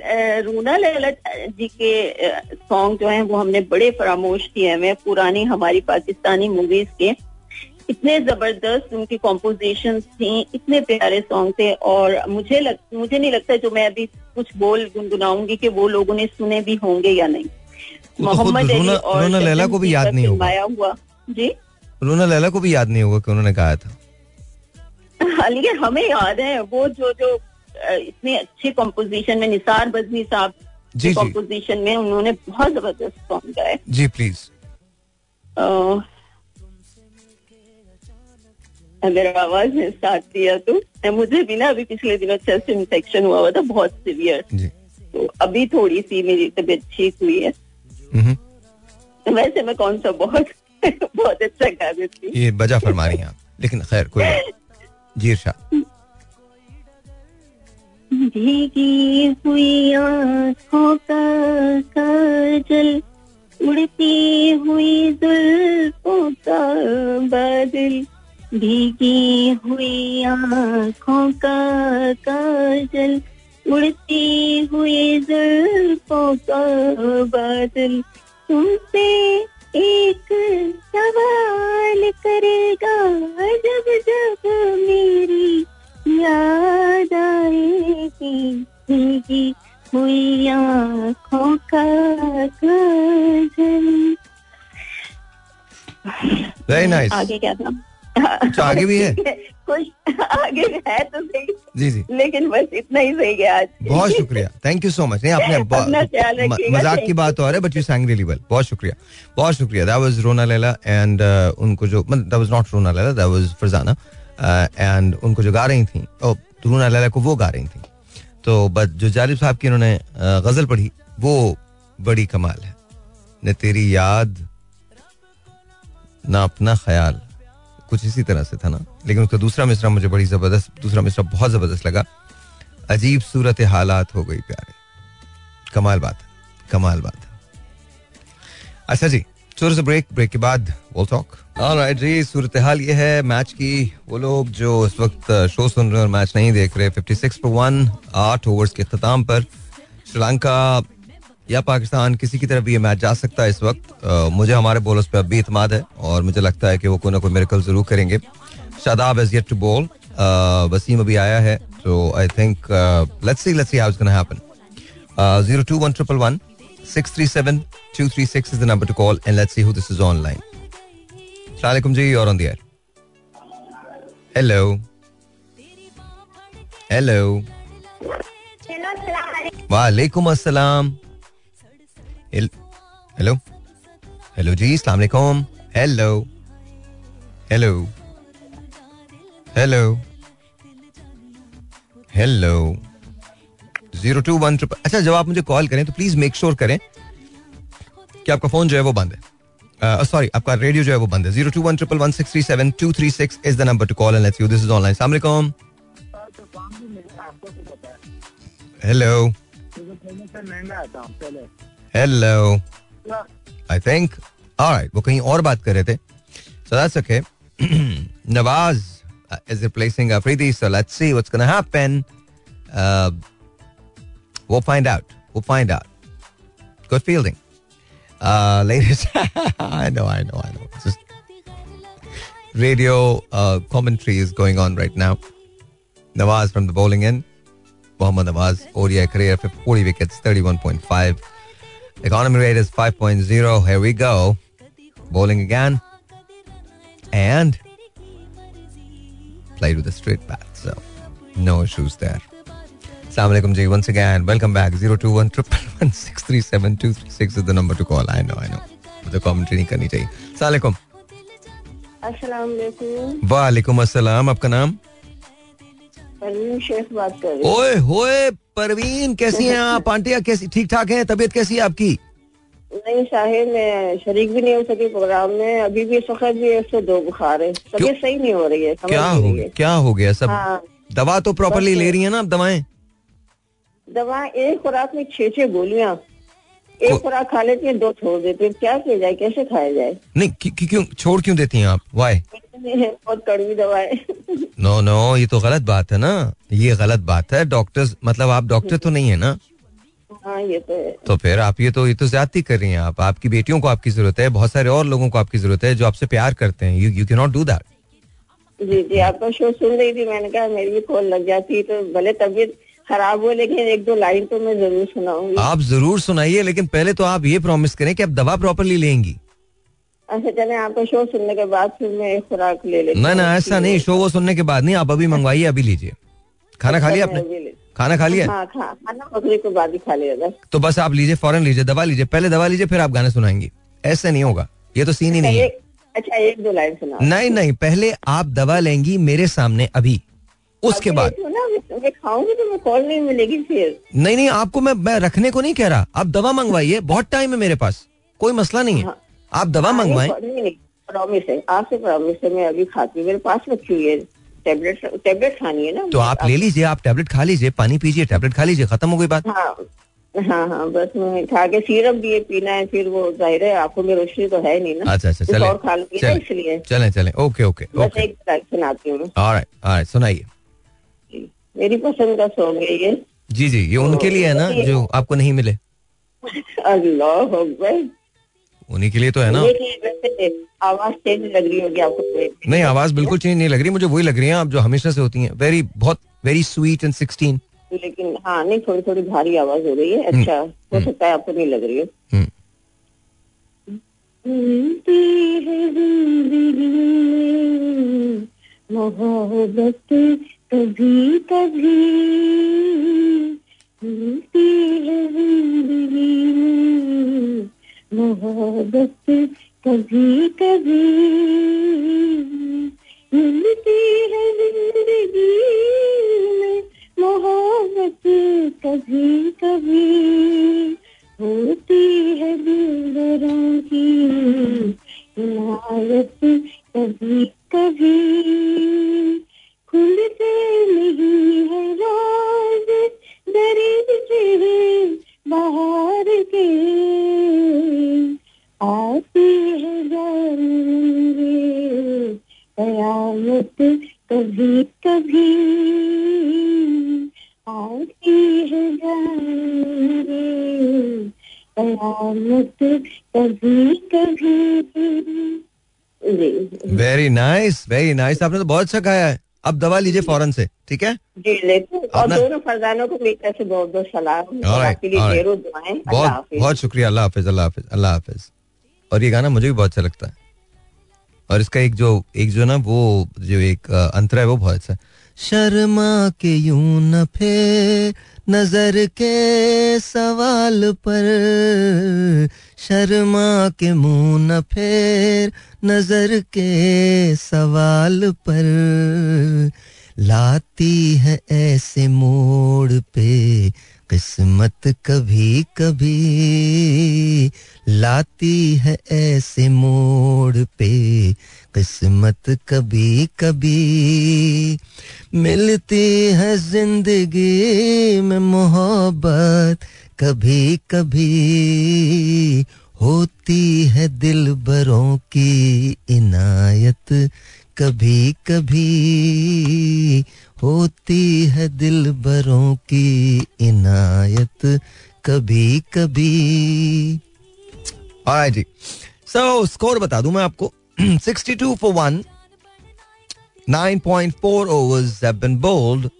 रूना लैला जी के सॉन्ग जो हैं वो हमने बड़े फरामोश किए हुए पुरानी हमारी पाकिस्तानी मूवीज़ के। इतने ज़बरदस्त उनकी कॉम्पोजिशन थी इतने प्यारे सॉन्ग थे और मुझे लग, मुझे नहीं लगता जो मैं अभी कुछ बोल गुनगुनाऊँगी कि वो लोगों ने सुने भी होंगे या नहीं। मोहम्मद तो खुद रूना- और रूना लैला को भी याद नहीं होगा। हुआ। जी? रूना लैला को भी याद नहीं होगा कि उन्होंने कहा था। लेकिन हमें याद है वो जो जो इतने अच्छे कॉम्पोजिशन में निसार बजमी साहब जी कॉम्पोजिशन में उन्होंने बहुत ज़बरदस्त सॉन्ग गाए जी प्लीज़ अगर आवाज़ ने साथ दिया तो मुझे भी ना अभी पिछले दिनों चेस्ट इन्फेक्शन हुआ हुआ था बहुत सीवियर तो अभी थोड़ी सी मेरी तबीयत ठीक हुई है। हम्म, वैसे मैं कौन सा बहुत बहुत अच्छा गा देती ये बजा फरमा रही हैं आप। लेकिन खैर कोई। जी भीगी हुई आँखों का काजल, उड़ती हुई जुल्फों का बादल, भीगी हुई आँखों का काजल, उड़ती हुई जुल्फों का बादल, तुमसे एक सवाल करेगा जब जब मेरी याद आएगी। भीगी हुई आँखों का काजल। वेरी नाइस आगे क्या था? तो आगे भी है? कुछ आगे है तो सही। जी जी। लेकिन बस इतना ही सही है आज। बहुत शुक्रिया। थैंक यू सो मच नहीं आपने मज़ाक की बात हो रहा है but you sang really well बहुत शुक्रिया। बहुत शुक्रिया। दैट वाज रोना लैला एंड उनको जो मतलब that was not Runa Laila that was Farzana and उनको जो गा रही थी ओ रोना लैला को वो गा रही थी। तो बट जो जालिब साहब की उन्होंने uh, गज़ल पढ़ी वो बड़ी कमाल है। न तेरी याद ना अपना ख्याल। कुछ इसी तरह से था ना। लेकिन उसका दूसरा मिसरा मुझे बड़ी ज़बरदस्त, दूसरा मिसरा बहुत ज़बरदस्त लगा। अजीब सूरत हालात हो गई प्यारे। कमाल बात कमाल बात अच्छा जी छोटे से ब्रेक ब्रेक के बाद वो टॉक ऑलराइट जी, सूरत हाल ये है मैच की वो लोग जो इस वक्त शो सुन रहे हैं और मैच नहीं देख रहे 56 पर वन आठ ओवर्स के अख्ताम पर। श्रीलंका या पाकिस्तान किसी की तरफ़ भी ये मैच जा सकता है इस वक्त? मुझे हमारे बॉलर्स पे अब भी इतमाद है और मुझे लगता है कि वो कोई ना कोई मेरेकल ज़रूर करेंगे। Shadab is to bowl Wasim अभी आया है तो I think let's see let's see how is gonna happen zero two one triple one six three seven two three six is the number to call and let's see who this is online सलामकुम जी और on the air hello hello वालेकुम असलम Hello. Hello जी, अस्सलाम वालेकुम. Hello. Hello. Hello. Hello. Zero two one triple अच्छा जब आप मुझे कॉल करें तो प्लीज़ मेक श्योर करें कि आपका फ़ोन जो है वो बंद है सॉरी आपका रेडियो जो है वो बंद है zero two one triple one six three seven two three six is the number to call and let's you this is online सलाम hello hello I think alright वो कहीं और बात कर रहे थे so that's okay Nawaz is replacing Afridi so let's see what's going to happen uh, We'll find out. We'll find out. Good fielding. Uh, ladies, I know, I know, I know. It's Just radio uh, commentary is going on right now. Nawaz from the bowling end. Mohammad Nawaz, ODI career, 40 wickets, 31.5. Economy rate is 5.0. Here we go. Bowling again. And played with a straight bat. So, no issues there. Assalamualaikum ji. Once again, welcome back. Zero two one triple one six three seven two three six is the number to call. I know, I know. मुझे कमेंट्री नहीं करनी चाहिए सलामकुम अस्सलाम वालेकुम वालेकुम अस्सलाम आपका नाम परवीन शेख बात कर रही ओए होए परवीन कैसी हैं आप? आंटिया कैसी ठीक ठाक हैं? तबीयत कैसी है आपकी? नहीं साहिर मैं शरीक भी नहीं हो सकी प्रोग्राम में। अभी भी इस वक्त भी एक सौ दो बुखार है। तबीयत सही नहीं हो रही है क्या हो गया क्या हो गया? सब हाँ। दवा तो प्रॉपरली ले रही है ना आप दवाएँ? दवा एक खुराक में छह छह गोलियाँ। एक खुराक खा लेती है दो छोड़ देती है। क्या किया जाए? कैसे खाया जाए? नहीं क्यों क्यों- क्यों छोड़ क्यों देती हैं आप? वाई बहुत कड़वी दवा है नो नो ये तो गलत बात है ना। ये गलत बात है। डॉक्टर्स मतलब आप डॉक्टर तो नहीं है ना? हाँ ये तो है। तो फिर आप ये तो ये तो ज़्यादा कर रही हैं आप। आपकी बेटियों को आपकी ज़रूरत है। बहुत सारे और लोगों को आपकी ज़रूरत है जो आपसे प्यार करते हैं। You you can not do that जी जी आपका शो सुन रही थी। मैंने कहा मेरी भी कॉल लग जाती तो भले तबीयत खराब हो लेकिन एक दो लाइन तो मैं ज़रूर सुनाऊँगी। आप ज़रूर सुनाइए लेकिन पहले तो आप ये प्रॉमिस करें कि आप दवा प्रॉपरली लेंगी। अच्छा चले आपका शो सुनने के बाद फिर मैं एक खुराक ले लेती ना। ना ऐसा नहीं शो वो सुनने के बाद नहीं आप अभी मंगवाइए अभी लीजिए। खाना खा लिया आपने? खाना खा लिया? हाँ खा खाना बकरी के बाद ही खा लिया तो बस आप लीजिए फ़ौरन लीजिए दवा लीजिए पहले दवा लीजिए फिर आप गाने सुनाएँगे। ऐसे नहीं होगा ये तो सीन ही नहीं है। अच्छा एक दो लाइन सुना नहीं नहीं पहले आप दवा लेंगी मेरे सामने अभी। उसके बाद। खाऊँगी तो मैं कॉल नहीं मिलेगी फिर। नहीं नहीं आपको मैं मैं रखने को नहीं कह रहा। आप दवा मंगवाइए बहुत टाइम है मेरे पास। कोई मसला नहीं है। हाँ। आप दवा मंगवाएँ। प्रॉमिस है। आपसे प्रॉमिस है मैं अभी खाती हूँ। मेरे पास रखी हुई है। टेबलेट टेबलेट खानी है ना? तो आप ले लीजिए आप टेबलेट खा लीजिए पानी पीजिए टेबलेट खा लीजिए खत्म हो गई बात। हाँ हाँ हाँ बस मैं खा के सिरप दिए पीना है फिर वो ज़ाहिर है आँखों में रोशनी तो है नहीं ना। अच्छा अच्छा चले। और खा लूँगी इसलिए। चले चले। ओके ओके बस एक सुनाती हूँ। सुनाइए। मेरी पसंद का सॉन्ग है ये। जी जी ये उनके लिए है ना जो आपको नहीं मिले? अल्लाह उन्हीं के लिए तो है ना। आवाज़ चेंज लग रही होगी आपको नहीं आवाज़ बिल्कुल चेंज नहीं लग रही मुझे वही लग रही है आप जो हमेशा से होती हैं। वेरी बहुत वेरी स्वीट एंड सिक्सटीन लेकिन हाँ नहीं थोड़ी थोड़ी भारी आवाज़ हो रही है। अच्छा हो सकता है आपको नहीं लग रही है। सुनती है मोहब्बत। कभी कभी है ज़िंदगी मोहब्बत कभी कभी मिलती है ज़िंदगी में। मोहब्बत कभी कभी होती है की। इनायत कभी कभी खुलते नहीं है राज दरीचे बाहर के आती है कयामत कभी कभी आती है कयामत कभी कभी वेरी नाइस वेरी नाइस आपने तो बहुत अच्छा गाया है। अब दवा लीजिए फ़ौरन से ठीक है? जी लेते और दोनों फरजानों को मेरी तरफ़ से बहुत बहुत सलाम आपके लिए ढेरों दुआएँ। बहुत बहुत शुक्रिया अल्लाह हाफिज अल्लाह हाफिज अल्लाह हाफिज। और ये गाना मुझे भी बहुत अच्छा लगता है। और इसका एक जो एक जो ना वो जो एक अंतरा है वो बहुत अच्छा है। शर्मा के यूँ न फेर नज़र के सवाल पर। शर्मा के मुँह न फेर नज़र के सवाल पर। लाती है ऐसे मोड़ पे किस्मत कभी कभी लाती है ऐसे मोड़ पे। किस्मत कभी कभी मिलती है ज़िंदगी में मोहब्बत। कभी कभी होती है दिल बरों की इनायत। कभी कभी होती है दिल बरों की इनायत कभी कभी। जी। सो स्कोर बता दू मैं आपको। Sixty two four one nine point four overs have bowled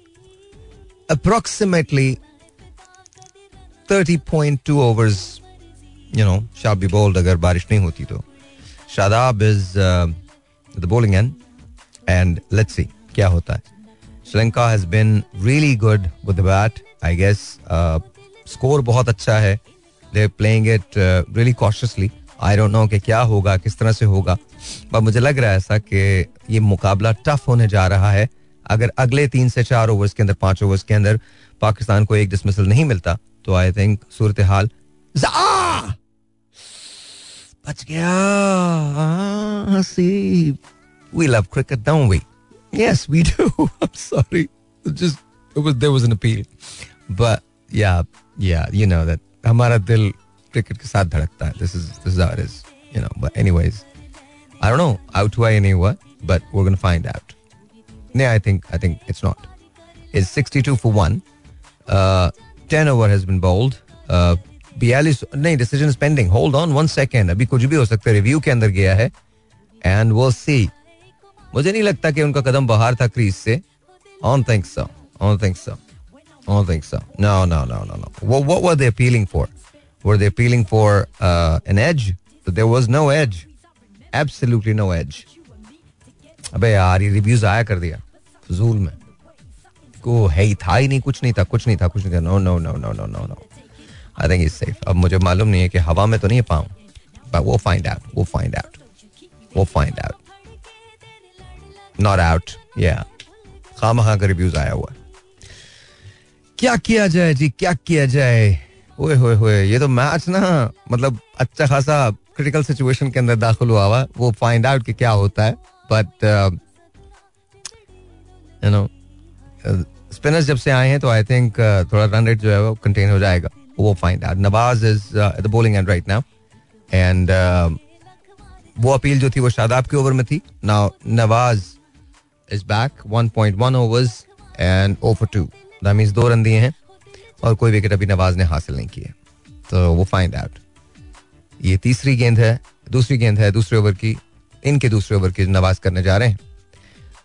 approximately thirty point two overs you know शाबी bowled अगर बारिश नहीं होती तो। Shadab is the bowling end end let's see क्या होता है। Sri Lanka been really good with the bat I guess uh, score बहुत अच्छा है playing it uh, really cautiously I don't know कि क्या होगा किस तरह से होगा पर मुझे लग रहा है ऐसा कि ये मुकाबला टफ होने जा रहा है अगर अगले तीन से चार ओवर्स के अंदर पाँच ओवर्स के अंदर पाकिस्तान को एक डिसमिसल नहीं मिलता तो आई थिंक सूरत हाल बच गया Ah, we love cricket don't we yes we do i'm sorry it just it was there was an appeal but yeah yeah you know that हमारा दिल क्रिकेट के साथ धड़कता है this is this is how it is you know but anyways I don't know out हुआ या नहीं हुआ but we're gonna find out no I think I think it's not it's 62 for 1 uh, 10 over has been bowled uh, बयालीस नहीं decision pending hold on one second अभी कुछ भी हो सकता है रिव्यू के अंदर गया है एंड वो सी मुझे नहीं लगता कि उनका कदम बाहर था क्रीज से। On think so on think so on think so no no no no no what were they appealing for were they appealing for an edge there was no edge absolutely no edge अबे यार, ये रिव्यूज़ आया कर दिया। फजूल में। को है ही था ही नहीं, कुछ नहीं था, कुछ नहीं था, कुछ नहीं था। No no no no no no no I think is safe अब मुझे मालूम नहीं है कि हवा में तो नहीं पाऊँ। बट वो फाइंड आउट वो फाइंड आउट वो फाइंड आउट नॉट आउट या खाम खा का रिव्यूज़ आया हुआ क्या किया जाए जी? क्या किया जाए? ओए होए होए ये तो मैच ना। मतलब अच्छा खासा क्रिटिकल सिचुएशन के अंदर दाखिल हुआ हुआ। वो फाइंड आउट कि क्या होता है। बट यू नो स्पिनर्स जब से आए हैं तो आई थिंक uh, थोड़ा रन रेट जो है वो कंटेन हो जाएगा। वो find out Nawaz is the bowling end right now and वो अपील जो थी वो शादाब के ओवर में थी। Now Nawaz is back 1.1 overs and o for two that means दो रन दिए हैं और कोई विकेट अभी नवाज़ ने हासिल नहीं किए। तो वो फाइंड आउट ये तीसरी गेंद है, दूसरी गेंद है, दूसरे ओवर की, इनके दूसरे ओवर की नवाज़ करने जा रहे हैं।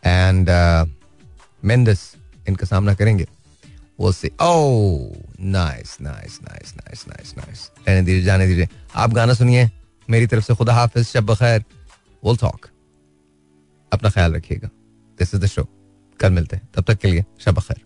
एंड मेंडस इनका सामना करेंगे। वो से ओ nice nice nice nice nice nice रहने दीजिए, जाने दीजिए। आप गाना सुनिए। मेरी तरफ़ से खुदा हाफिज, शब बखैर। विल टॉक अपना ख्याल रखिएगा। दिस इज़ द शो कल मिलते हैं। तब तक के लिए शब खैर।